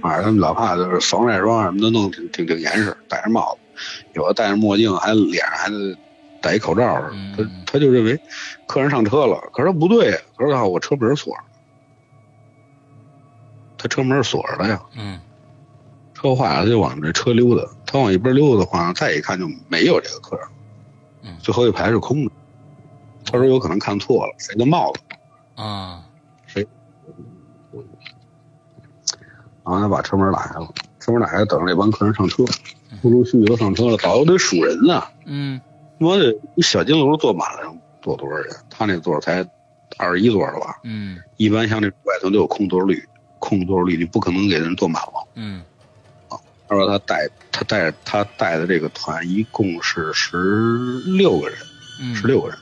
反正他们老怕就是防晒霜什么的弄挺挺挺严实，戴着帽子，有的戴着墨镜，还脸上还得戴一口罩。嗯他他就认为客人上车了，可是他不对，可是他我车门锁着，他车门锁着的呀，嗯车坏了他就往这车溜达，他往一边溜达的话，再一看就没有这个客人，嗯最后一排是空的。他说有可能看错了，谁的帽子？啊然后他把车门打开了，车门打开，等着那帮客人上车，陆陆续续都上车了，导游得数人呢。嗯我得一小金楼坐满了，坐多少人？他那座才二十一座了吧？嗯一般像这外头都有空座率，空座率你不可能给人坐满了。嗯他说他带他带他带的这个团一共是十六个人，嗯，十六个人。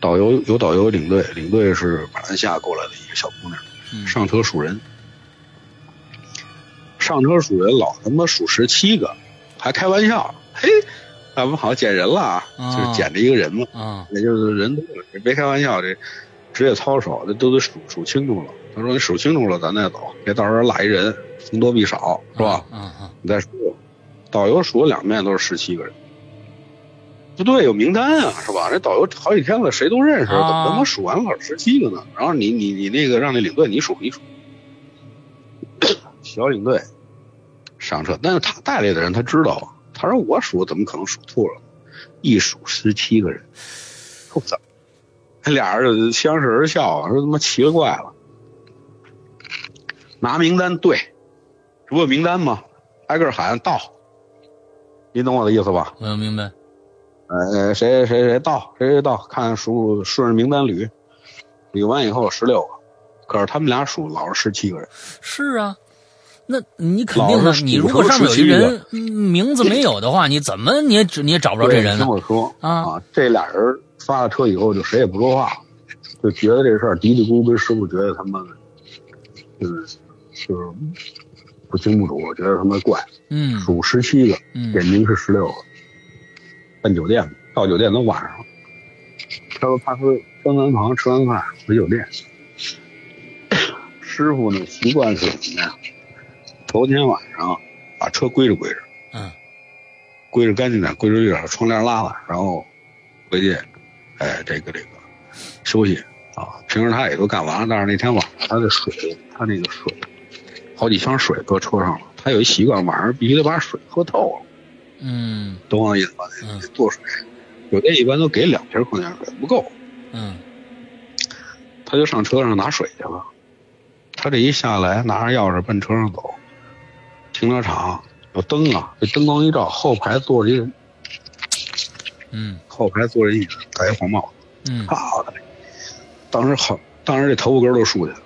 导游有导游领队，领队是马来西亚过来的一个小姑娘，嗯上车数人，上车数人老他妈数十七个，还开玩笑，嘿，咱们好像捡人了啊，啊就是捡着一个人嘛，啊也就是人多了，别开玩笑，这职业操守，这都得数数清楚了。他说你数清楚了，咱再走，别到时候落一人，凶多必少，是吧？啊啊你再说，导游数了两遍都是十七个人，不对，有名单啊，是吧？这导游好几天了，谁都认识，怎啊么他妈数完了十七个呢？然后你你你那个让那领队你数一数，小领队上车，但是他带来的人他知道啊，他说我数怎么可能数错了？一数十七个人，我操！那俩人相视而笑啊，说他妈奇了怪了。拿名单对，这不有名单吗？挨个喊到，你懂我的意思吧？我明白，呃，谁谁谁到，谁谁到，看数顺着名单捋，捋完以后十六个，可是他们俩数老是十七个人，是啊。那你肯定的你如果上面有一人嗯名字没有的话，你怎么你也你也找不着这人呢听？我说啊这俩人发了车以后就谁也不说话，就觉得这事儿嘀嘀咕咕跟师傅觉得他妈的，就是就是不清不楚，觉得他妈怪，嗯数十七个，嗯点名是十六个，奔酒店到酒店都晚上了，他说他说分完房吃完饭回酒店，师傅呢习惯是什么呀？头天晚上把车归置归置，嗯归置干净点，归置一点，窗帘拉了，然后回去，哎，这个这个休息啊。平时他也都干完了，但是那天晚上他的水，他那个水，好几箱水搁车上了。他有一习惯，晚上必须得把水喝透了，嗯懂我的意思吧？嗯得做水，酒店一般都给两瓶矿泉水，不够，嗯他就上车上拿水去了。他这一下来，拿着钥匙奔车上走，停车场有灯啊，这灯光一照，后排坐着一人，嗯后排坐着一人，戴一黄帽子。嗯好的！当时好，当时这头发根都竖起来了，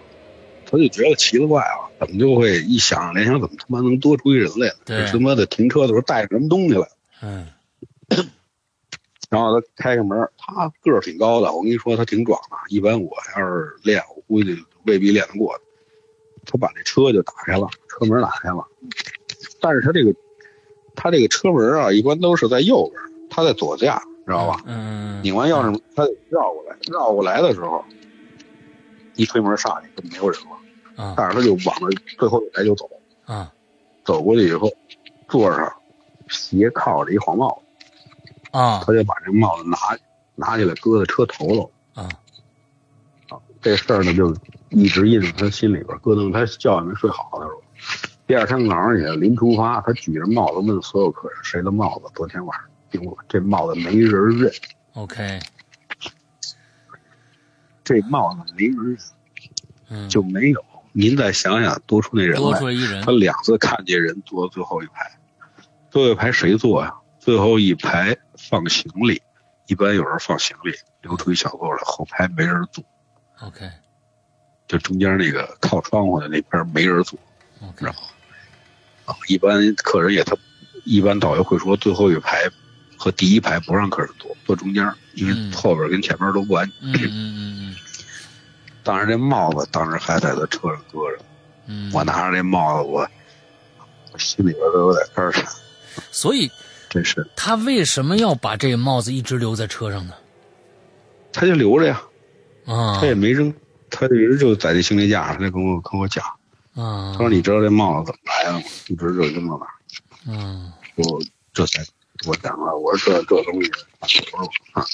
他就觉得奇了怪了，怎么就会一想联想，怎么他妈能多出一人来呢？对这他妈的停车的时候带着什么东西来？嗯 然后他开开门，他个儿挺高的，我跟你说他挺壮的。一般我要是练，我估计未必练得过他。他把这车就打开了，车门打开了，但是他这个他这个车门啊，一般都是在右边，他在左驾，知道吧？嗯，拧完钥匙，他得绕过来，绕过来的时候，一推门上去就没有人了，啊但是他就往那最后一排就走，啊走过去以后，座上斜靠着一黄帽子，啊他就把这帽子拿拿起来搁在车头了。啊这事儿呢，就一直印在他心里边，咯噔。他觉也没睡好的时候，第二天早上起来临出发，他举着帽子问所有客人：“谁的帽子昨天晚上丢了？”这帽子没人认，，OK，这帽子没人认，嗯，就没有。您再想想，多出那人多来，出一人他，两次看见人坐最后一排，最后一排谁坐呀？最后一排放行李，一般有人放行李，留出一小座来，后排没人坐。OK，就中间那个靠窗户的那边没人坐，知道吗？啊，一般客人也他，一般导游会说最后一排和第一排不让客人坐，坐中间，因为后边跟前面都不安全。嗯嗯嗯嗯。当时，这帽子当时还在他车上搁着。嗯。我拿着这帽子，我我心里边都有点肝颤。所以，真是他为什么要把这个帽子一直留在车上呢？他就留着呀。啊。他也没扔，他一直就在这行李架上，他跟我跟我讲。啊。他说：“你知道这帽子怎么来的吗？一直就扔到那儿。”嗯。我这才我讲了，我说这这东西啊，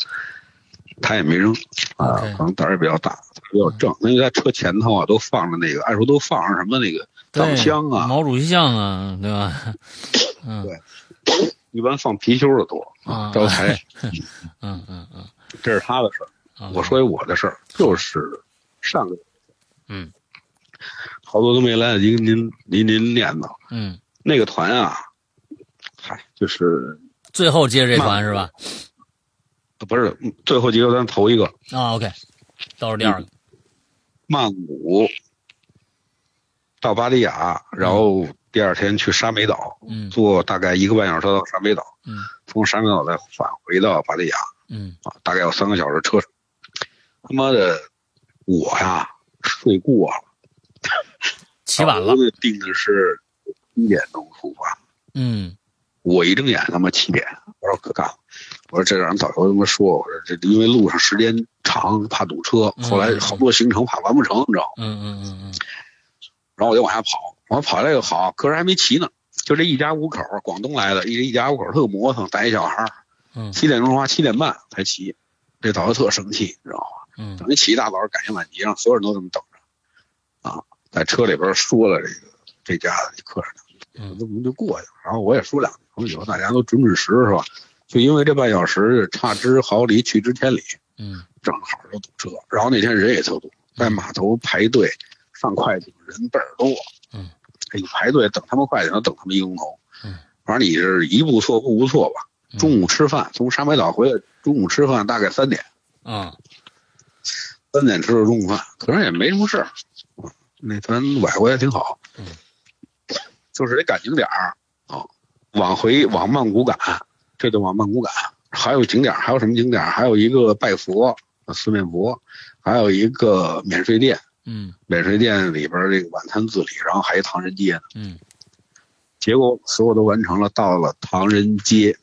他也没扔啊，可能胆儿也比较大，比较正。因为在车前头啊，都放着那个，按说都放着什么那个藏香啊，毛主席像啊，对吧？嗯，对，一般放貔貅的多啊，招财。嗯嗯嗯，这是他的事儿，我说一我的事儿，就是上个月，嗯，好多都没来得及跟您您您念叨，嗯，那个团啊，嗨，就是最后接这团是吧？不是，最后几个咱头一个。啊，OK，倒数第二个，曼谷到巴厘亚，然后第二天去沙美岛，嗯，坐大概一个半小时到沙美岛，嗯，从沙美岛再返回到巴厘亚，嗯，啊，大概要三个小时车程。他妈的，我呀睡过了，起晚了，定的是一点钟出发，嗯。我一睁眼，他妈七点，我说可干了，我说这让导游他妈说，我说这因为路上时间长，怕堵车，后来好多行程怕完不成，你知道吗？嗯嗯嗯嗯。然后我就往下跑，我跑下来又好，客人还没骑呢，就这一家五口，广东来的，一一家五口特磨蹭，带一小孩嗯。七点钟出发，七点半才骑，这导游特生气，你知道吗？嗯。等于起一大早赶一晚集，让所有人都这么等着，啊，在车里边说了这个这家的客人。嗯，这不就过去了？然后我也说两句，说以后大家都准准时是吧？就因为这半小时差之毫厘，去之千里。嗯，正好就堵车。然后那天人也特多，在码头排队上快艇人倍儿多。嗯，一排队等他们快艇，等他们一个钟头。嗯，反正你是一步错步步错吧？中午吃饭，从沙美岛回来，中午吃饭大概三点。啊，三点吃的中午饭，可是也没什么事儿。那团崴回来挺好。嗯。就是得赶景点儿啊，往回往曼谷赶，这就往曼谷赶。还有景点儿，还有什么景点儿？还有一个拜佛，四面佛，还有一个免税店。嗯，免税店里边这个晚餐自理，然后还有唐人街呢。嗯，结果所有都完成了，到了唐人街，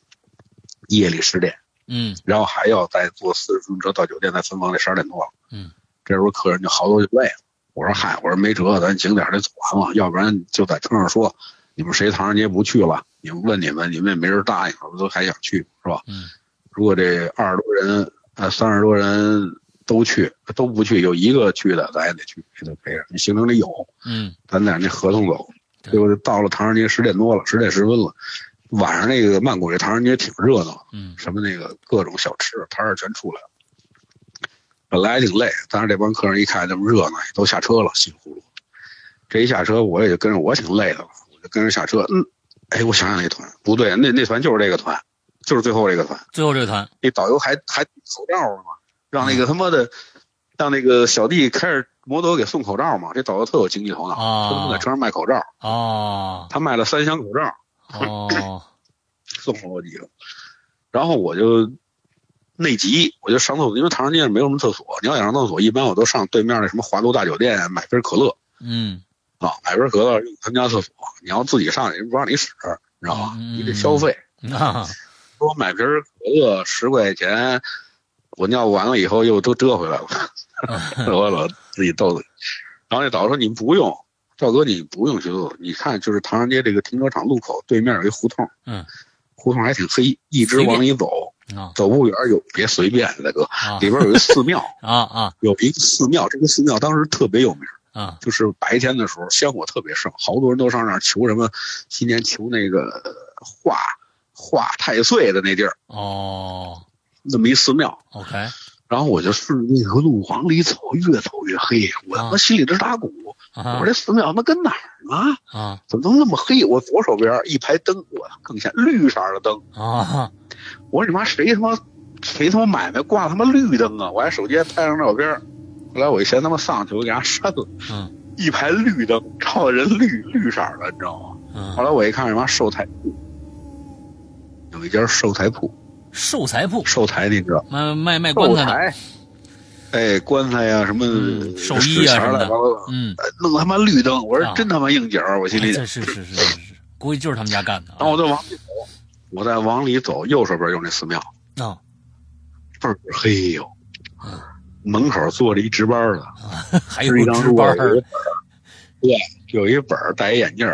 夜里十点。嗯，然后还要再坐四十分钟车到酒店，再分房，得十二点多了。嗯，这时候客人就好多就累了。我说嗨，我说没辙，咱景点得走完了，要不然就在车上说，你们谁唐人街不去了？你们问你们，你们也没人答应，不都还想去是吧？嗯，如果这二十多人，呃，三十多人都去，都不去，有一个去的，咱也得去，也得陪着。你行程里有，嗯，咱得那合同走。结果到了唐人街十点多了，十点十分了，晚上那个曼谷这唐人街挺热闹，嗯，什么那个各种小吃摊儿全出来了。本来挺累，但是这帮客人一看这么热闹，都下车了，稀里糊涂。这一下车，我也就跟着，我挺累的了，我就跟着下车。嗯，哎，我想想那团不对，那那团就是这个团，就是最后这个团。最后这个团，那导游还还口罩呢嘛，让那个他妈的，让那个小弟开着摩托给送口罩嘛。这导游特有经济头脑，他他妈在车上卖口罩。哦。他卖了三箱口罩。哦。送了我几个，然后我就。内急，我就上厕所，因为唐人街上没有什么厕所。你要想上厕所，一般我都上对面那什么华都大酒店买瓶可乐。嗯，啊，买瓶可乐用他们家厕所。你要自己上去，人不让你使，你知道吧？你得消费。啊，说我买瓶可乐十块钱，我尿完了以后又都折回来了。我老自己逗自己。然后那导游说：“你们不用，赵哥，你不用去厕所。你看，就是唐人街这个停车场路口对面有一胡同。嗯，胡同还挺黑，一直往里走。”啊，走不远有别随便，大哥，里边有一寺庙 啊啊，有一个寺庙，这个寺庙当时特别有名啊，就是白天的时候香火特别盛，好多人都上那儿求什么，今年求那个化化太岁的那地儿哦，那么一寺庙，OK，然后我就顺着那条路往里走，越走越黑，我他妈心里直打鼓，我说这寺庙他妈跟哪儿呢？啊，怎么能那么黑？我左手边一排灯，我更显绿色的灯啊。我说你妈谁他妈谁他妈买卖挂他妈绿灯啊！我还手机还拍张照片后来我一嫌他妈丧气，我给他删了。嗯一排绿灯，照的人绿绿色的，你知道吗？嗯后来我一看，什么寿台铺，有一家寿台铺，寿材铺寿台你知道？卖卖卖棺材的，哎，棺材呀、什么嗯寿衣啊什么的嗯，呃弄他妈绿灯，我啊说真他妈应景儿，我心里这是是是是是，估计就是他们家干的然后我再往里走，我再往里走，右手边有那寺庙，啊倍儿黑哟、嗯门口坐着一值班的，啊，还有是一张值班儿有一本儿，对，有一本，戴一眼镜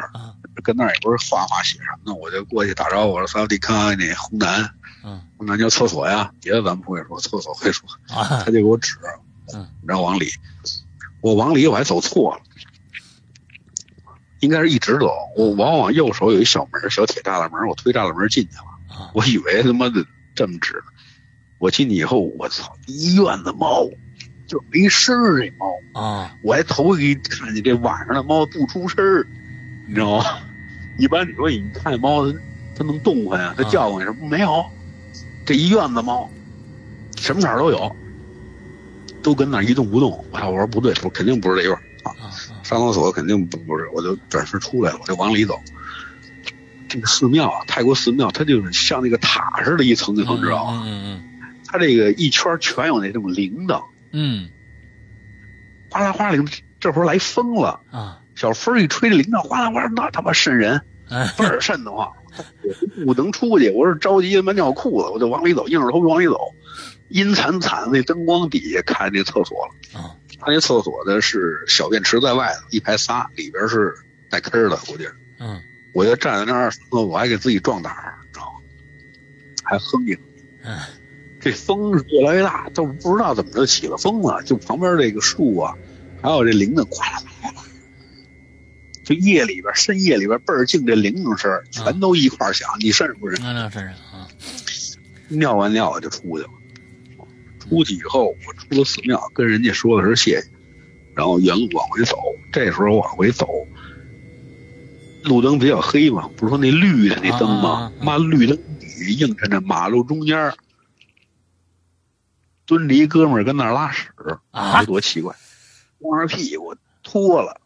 跟那儿也不是画画写什么的，我就过去打招呼，我说萨瓦迪卡，那红南，嗯红南叫厕所呀，别的咱们不会说，厕所会说，啊他就给我指，嗯，然后往里，我往里我还走错了。应该是一直走，我往往右手有一小门，小铁栅栏门，我推栅栏门进去了。啊我以为他妈的这么指呢，我进去以后，我操，医院的猫，就没声儿这猫，啊我还头一看见这晚上的猫不出声儿，你知道吗？一般你说你看见猫，它它能动唤呀，它啊叫唤什么没有？这一院子猫，什么色儿都有，都跟那儿一动不动。我操！我说不对，我肯定不是这院儿啊，啊上厕所肯定不不是，我就转身出来了，我就往里走。这个寺庙啊，泰国寺庙，它就是像那个塔似的，一层一层，知道吗？嗯它这个一圈全有那种铃铛，嗯哗啦哗啦铃，这会儿来风了，嗯啊小风一吹，这铃铛哗啦哗啦，那他妈瘆人，哎倍儿瘆得慌。我 不能出去，我是着急他妈尿裤子，我就往里走，硬着头皮往里走。阴惨惨那灯光底下看那厕所了，啊他那厕所的是小便池在外头，一排仨，里边是带坑儿的，估计。嗯我就站在那儿，我还给自己壮胆儿，知道吗？还哼唧。嗯这风是越来越大，都不知道怎么就起了风了。就旁边这个树啊，还有这铃铛，哗啦哗啦哗啦，就夜里边深夜里边倍儿静，这铃铛声全都一块儿响。你是不瘆？那那是啊尿完尿我就出去了。出去以后，我出了寺庙，跟人家说了声谢谢，然后原路往回走。这时候往回走，路灯比较黑嘛，不是说那绿的那灯吗？妈绿灯底映着那马路中间蹲着一哥们儿跟那儿拉屎，啊多奇怪！光着屁股脱了，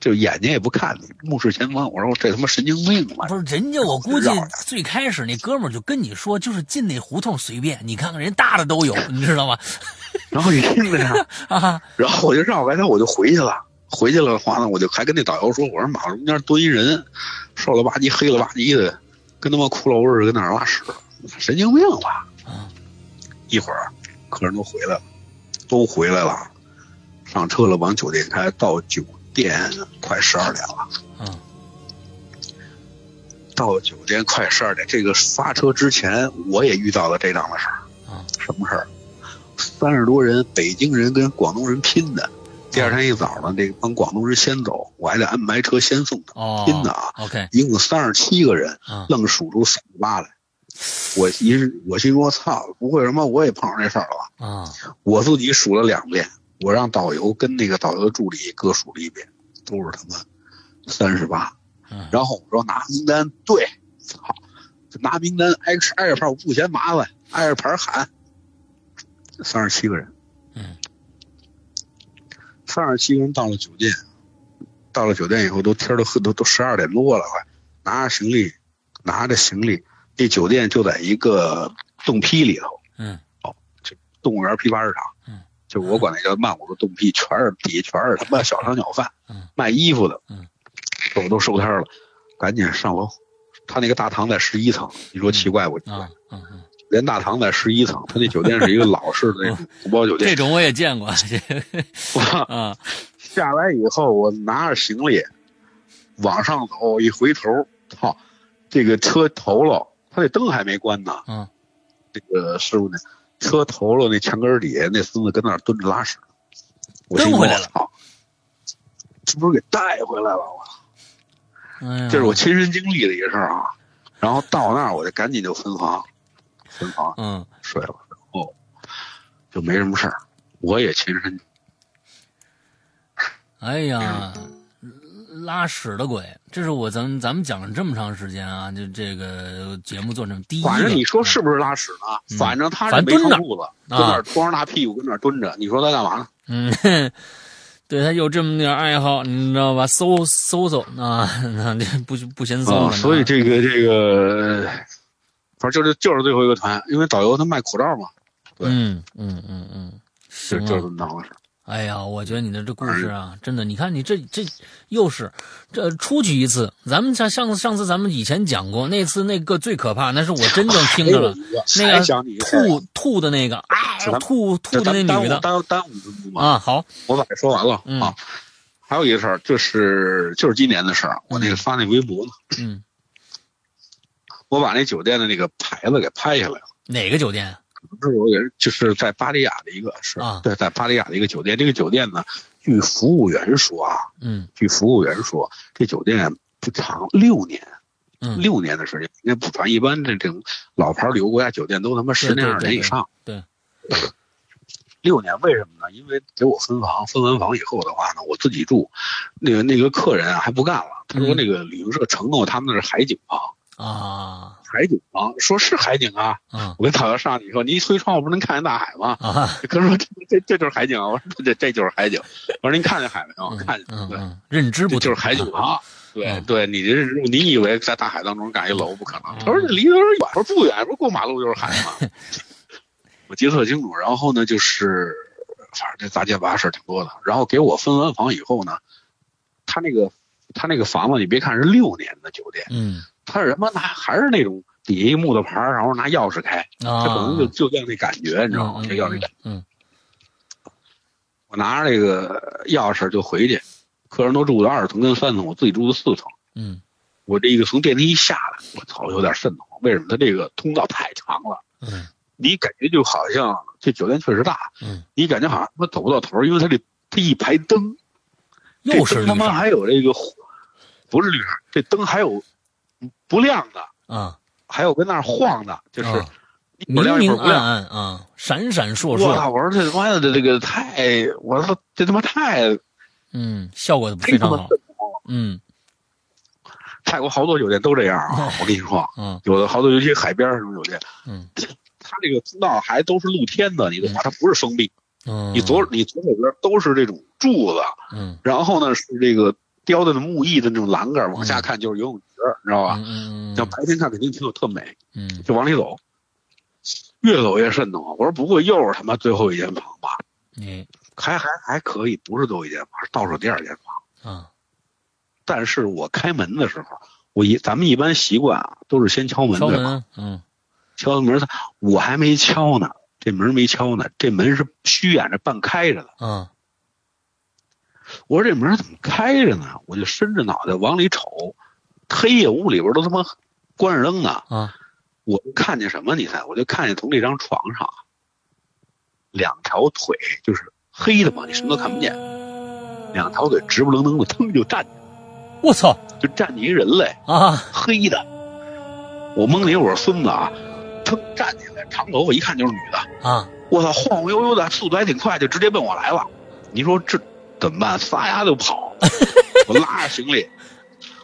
就眼睛也不看你，目视前方。我说这他妈神经病吧？不是人家，我估计最开始那哥们儿就跟你说，就是进那胡同随便，你看看人大的都有，你知道吗？然后你听着呀。啊然后我就绕开他，我就回去了。回去了的话呢，我就还跟那导游说：“我说马路中间蹲一人，瘦了吧唧、黑了吧唧的，跟他妈骷髅似的，跟那儿拉屎，神经病吧啊！”一会儿客人都回来了，都回来了，上车了，往酒店开。到酒店快十二点了，嗯到酒店快十二点。这个发车之前，我也遇到了这档子事儿。啊什么事儿？三十多人，北京人跟广东人拼的。第二天一早呢，这帮广东人先走，我还得安排车先送他。哦拼的啊，，OK 一共三十七个人，啊愣数出三十八来。我一我心说操，不会什么我也碰上这事儿了吧？啊我自己数了两遍，我让导游跟那个导游的助理各数了一遍，都是他妈三十八。嗯然后我说拿名单，对，操，就拿名单挨着挨着牌，我不嫌麻烦，挨着牌喊。三十七个人，嗯三十七个人到了酒店，到了酒店以后都天儿都都都十二点多了，快拿着行李，拿着行李，那酒店就在一个洞批里头，嗯动物园批发市场，嗯，就我管那叫曼谷的洞屁，全是底下全是他妈小商小贩，嗯，卖衣服的，嗯，都都收摊儿了，赶紧上楼。他那个大堂在十一层，你说奇怪不奇怪？啊嗯嗯，连大堂在十一层，他那酒店是一个老式的那种古堡酒店。这种我也见过，这 个啊下来以后，我拿着行李往上走，一回头，操，这个车头了，他那灯还没关呢。嗯，这个师傅呢，车头了那墙根底下那孙子跟那儿蹲着拉屎，我操，是不是给带回来了？我操，哎呀这是我亲身经历的一个事儿啊。然后到那儿我就赶紧就分房，分房嗯睡了，然后就没什么事儿。我也亲身哎呀，拉屎的鬼，这是我咱咱们讲了这么长时间啊，就这个节目做成第一。反正你说是不是拉屎呢？嗯反正他是反正蹲着没穿裤子，跟那光着大屁股跟那儿蹲着，你说他干嘛呢？嗯，对他有这么点爱好，你知道吧？搜搜搜啊，那这不不嫌搜了、啊，所以这个这个，反正就是就是最后一个团，因为导游他卖口罩嘛，对嗯嗯嗯嗯，行啊就就是这么当回事。哎呀，我觉得你的这故事啊，真的，你看你这这又是这出去一次，咱们上上次上次咱们以前讲过，那次那个最可怕，那是我真正听着了，那个吐吐的那个，哎，吐吐的那女的耽误耽误五分钟嘛。啊，好，我把这说完了嗯啊。还有一个事儿，就是就是今年的事儿，我那个发那微博呢，嗯，我把那酒店的那个牌子给拍下来了。哪个酒店？是我也就是在巴利亚的一个是啊对，在巴利亚的一个酒店。这个酒店呢，据服务员说啊，嗯据服务员说，这酒店不长六年，嗯，六年的时间，应该不长。一般这这种老牌旅游国家酒店都他妈十年二十年以上。对 六年为什么呢？因为给我分房，分完房以后的话呢，我自己住，那个那个客人啊还不干了，他说嗯那个旅行社承诺他们那是海景房，啊海景房说是海景啊，啊我跟导游上去以后，你一推窗户不是能看见大海吗？啊，客人说这这这就是海景啊，我说这这就是海景，我说您看见海没有？嗯看见，对，认知不就是海景房。对嗯对，你这是你以为在大海当中盖一楼不可能？嗯他说这离得有点远，我说不远，不是过马路就是海嘛。我记得特清楚。然后呢，就是反正这杂七杂八事儿挺多的。然后给我分完房以后呢，他那个他那个房子，你别看是六年的酒店，嗯他是什么拿还是那种底下一木头牌儿，然后拿钥匙开，啊，他可能就就要那感觉，你知道吗？嗯这要那感觉。嗯我拿着这个钥匙就回去，客人都住的二层跟三层，我自己住的四层。嗯我这个从电梯一下来，我操，有点瘆得慌。为什么？他这个通道太长了，嗯你感觉就好像这酒店确实大，嗯，你感觉好像他妈走不到头，因为它这它一排灯，又是他妈还有这个不是绿色，这灯还有不亮的，啊，还有跟那儿晃的，就是明明暗。暗啊，闪闪烁烁，操！我说这他妈的这个太，我说这他妈太嗯，效果非常好，嗯。泰国好多酒店都这样啊！我跟你说，嗯。有的好多尤其海边什么酒店，嗯。它这个通道还都是露天的，你懂吗？它不是封闭，嗯，你左你左手边都是这种柱子，嗯。然后呢是这个雕的那木艺的那种栏杆，往下看就是游泳池，你知道吧？嗯嗯像白天看肯定挺有特美，嗯就往里走，越走越瘆得慌。我说不会又是他妈最后一间房吧？嗯还还还可以，不是最后一间房，是倒数第二间房。啊但是我开门的时候，我一咱们一般习惯啊，都是先敲门敲对吧？门，嗯敲门，我还没敲呢，这门没敲呢，这门是虚掩着半开着的。嗯我说这门怎么开着呢？我就伸着脑袋往里瞅，黑夜屋里边都他妈关着灯呢。啊我就看见什么？你猜？我就看见从这张床上啊，两条腿就是黑的嘛，你什么都看不见，两条腿直不愣登的，腾就站起来，我操就站起一人来，啊黑的。我蒙了我说孙子啊，腾站起来，长头发，一看就是女的。啊我操，晃晃悠悠的，速度还挺快，就直接奔我来了。你说这怎么办？撒丫就跑，我拉着行李，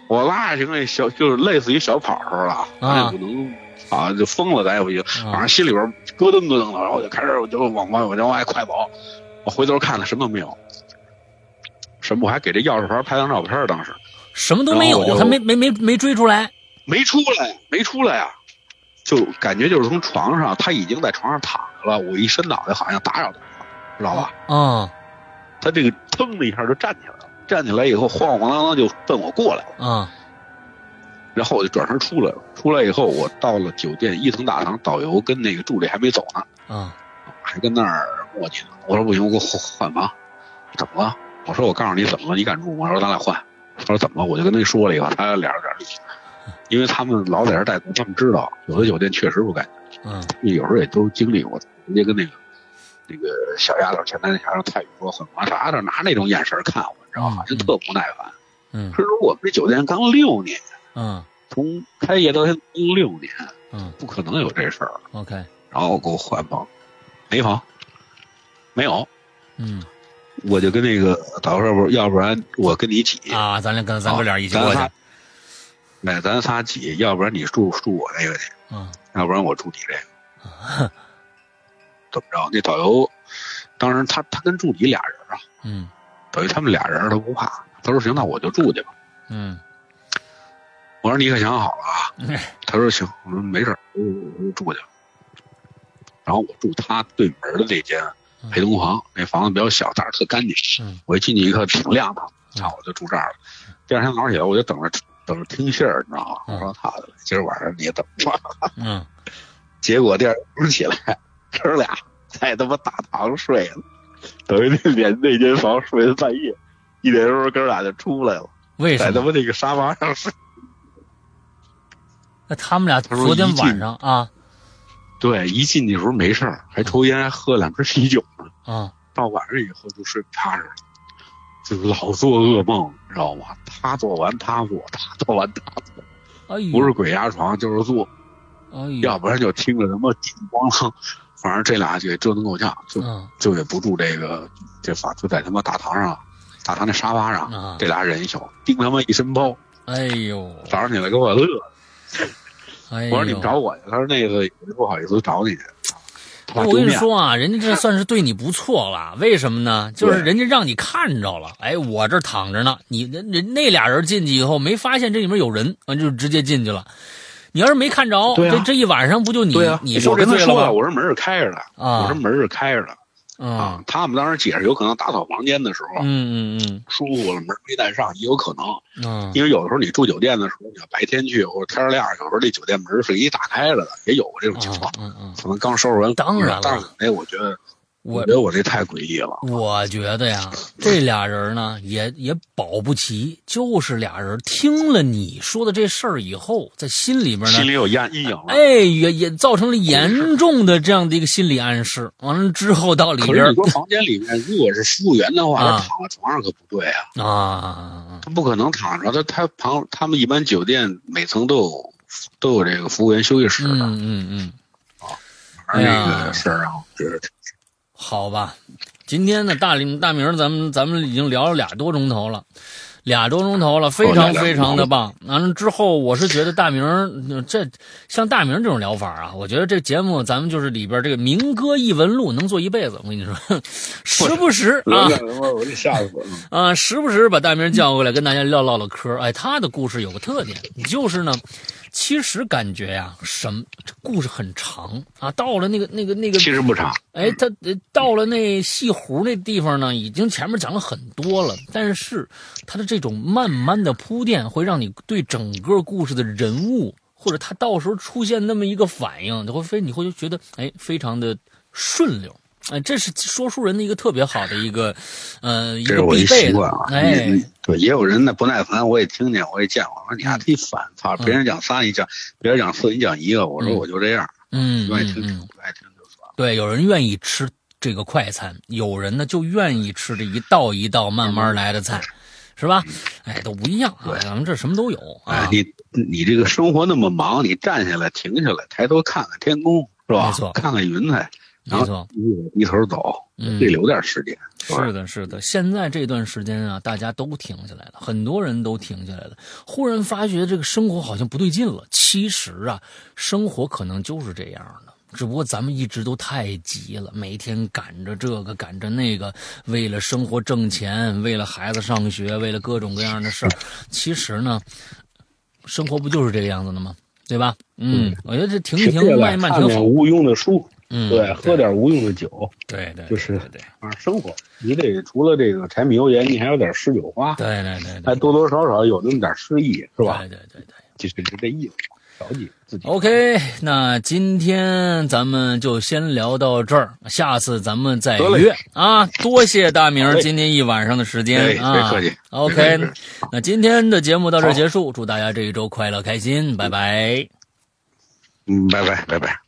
我拉着行李小就是类似于小跑似的，咱也不能啊，就疯了，咱也不行。反正心里边咯噔咯噔的，然后我就开始我就往外我就往外快跑。我回头看了，什么都没有，什么我还给这钥匙牌拍张照片儿，当时什么都没有，他没没没没追出来，没出来，没出来呀、就感觉就是从床上，他已经在床上躺着了，我一伸脑袋好像打扰他了，知道吧？啊他这个腾的一下就站起来了，站起来以后晃晃荡荡就奔我过来了，啊然后我就转身出来了。出来以后，我到了酒店一层大堂，导游跟那个助理还没走呢，啊还跟那儿磨叽呢。我说不行，我给我换换房，怎么了？我说我告诉你怎么了，你敢住吗？我说咱俩换。他说怎么了？我就跟他说了以后，他俩有点绿，因为他们老在这儿待过，他们知道有的酒店确实不干净。嗯有时候也都经历过，直接跟那个那个小丫头前台那小丫头泰语说很忙？小丫头拿那种眼神看我，你知道吗？嗯就特不耐烦。嗯是说我们这酒店刚六年，嗯从开业到现在六年，嗯不可能有这事儿。，OK，然后给我换房，没房，没有。嗯我就跟那个导说不，要不然我跟你挤啊，咱俩跟咱哥俩一起过去。那咱仨挤，要不然你住住我那个去，嗯，要不然我住你这个。怎么着？那导游当时他他跟助理俩人啊，嗯，等于他们俩人他不怕，他说行，那我就住去吧。嗯，我说你可想好了啊？他说行，我说没事我我就住去。然后我住他对门的那间陪同房，那房子比较小，但是特干净。我一进去一看挺亮的，那我就住这儿了。第二天早上起来，我就等着等着听信儿，你知道吗？我说他的，今儿晚上你也等着。嗯。结果第二天起来，哥俩在他妈大堂睡了，等于那连那间房睡到半夜，一点钟哥俩就出来了。为什么？在他妈那个沙发上睡。那他们俩昨天晚上啊？对，一进去的时候没事儿，还抽烟，还喝两瓶啤酒呢。啊，到晚上以后就睡不踏实了，就老做噩梦，你知道吗？他做完他做，他做完他做，哎不是鬼压床就是做，哎要不然就听着什么叮咣啷，反正这俩就折腾够呛，就就也不住这个这房，就在他妈大堂上，大堂那沙发上，这俩人一宿，叮他妈一身包。哎呦，早上起来给我乐。我说你们找我去，他说那个不好意思找你去。我跟你说啊，人家这算是对你不错了。为什么呢？就是人家让你看着了。哎，我这躺着呢，你人人那俩人进去以后没发现这里面有人，完就直接进去了。你要是没看着，这这一晚上不就你你受这罪了吗？我说门是开着的啊，我说门是开着的。啊，他们当时解释有可能打扫房间的时候，嗯嗯嗯，疏忽了门没带上，也有可能。嗯，因为有的时候你住酒店的时候，你要白天去或者天亮，有时候这酒店门是一打开了的，也有过这种情况。嗯嗯，可能刚收拾完。当然了，但是那我觉得。我觉得我这太诡异了。我觉得呀，这俩人呢也也保不齐，就是俩人听了你说的这事儿以后，在心里边呢，心里有阴阴影了。哎，也也造成了严重的这样的一个心理暗示。完了之后到里边，你说房间里面如果是服务员的话，他躺在床上可不对啊。啊，他不可能躺着，他他旁他们一般酒店每层都有都有这个服务员休息室的。嗯嗯嗯。啊，反正这个事儿啊，就是。好吧，今天呢，大林大明，咱们咱们已经聊了俩多钟头了，俩多钟头了，非常非常的棒。完了之后，我是觉得大明这像大明这种聊法啊，我觉得这节目咱们就是里边这个民歌异闻录能做一辈子。我跟你说，时不时啊，我给吓死了 啊，时不时把大明叫过来跟大家唠唠唠嗑。哎，他的故事有个特点，就是呢。其实感觉呀，什么这故事很长啊，到了那个那个那个，其实不长。哎，他到了那西湖那地方呢，已经前面讲了很多了。但是他的这种慢慢的铺垫，会让你对整个故事的人物，或者他到时候出现那么一个反应，你会非你会觉得哎，非常的顺溜。哎，这是说书人的一个特别好的一个，呃，一个必备的。哎，对，也有人呢不耐烦，我也听见，我也见过。说你还忒烦，操！别人讲仨，你讲；别人讲四，你讲一个。我说我就这样。嗯，愿意听听，不爱听就算了。对，有人愿意吃这个快餐，有人呢就愿意吃这一道一道慢慢来的菜，是吧？哎，都不一样啊。咱们这什么都有啊。你你这个生活那么忙，你站下来，停下来，抬头看看天空，是吧？没错，看看云彩。没错，低头走，得留点时间。是的，是的。现在这段时间啊，大家都停下来了，很多人都停下来了。忽然发觉这个生活好像不对劲了。其实啊，生活可能就是这样的，只不过咱们一直都太急了，每天赶着这个赶着那个，为了生活挣钱，为了孩子上学，为了各种各样的事儿。其实呢，生活不就是这个样子的吗？对吧？嗯，我觉得这停一停，慢一慢挺好。无用的书。嗯，对，喝点无用的酒，对对，就是对啊，生活你得除了这个柴米油盐，你还有点诗酒花，对对对，还多多少少有那么点诗意，是吧？对对对对，其实就这意思，调剂自己。OK，那今天咱们就先聊到这儿，下次咱们再约啊！多谢大明今天一晚上的时间啊，别客气。OK，那今天的节目到这儿结束，祝大家这一周快乐开心，拜拜。嗯，拜拜，拜拜。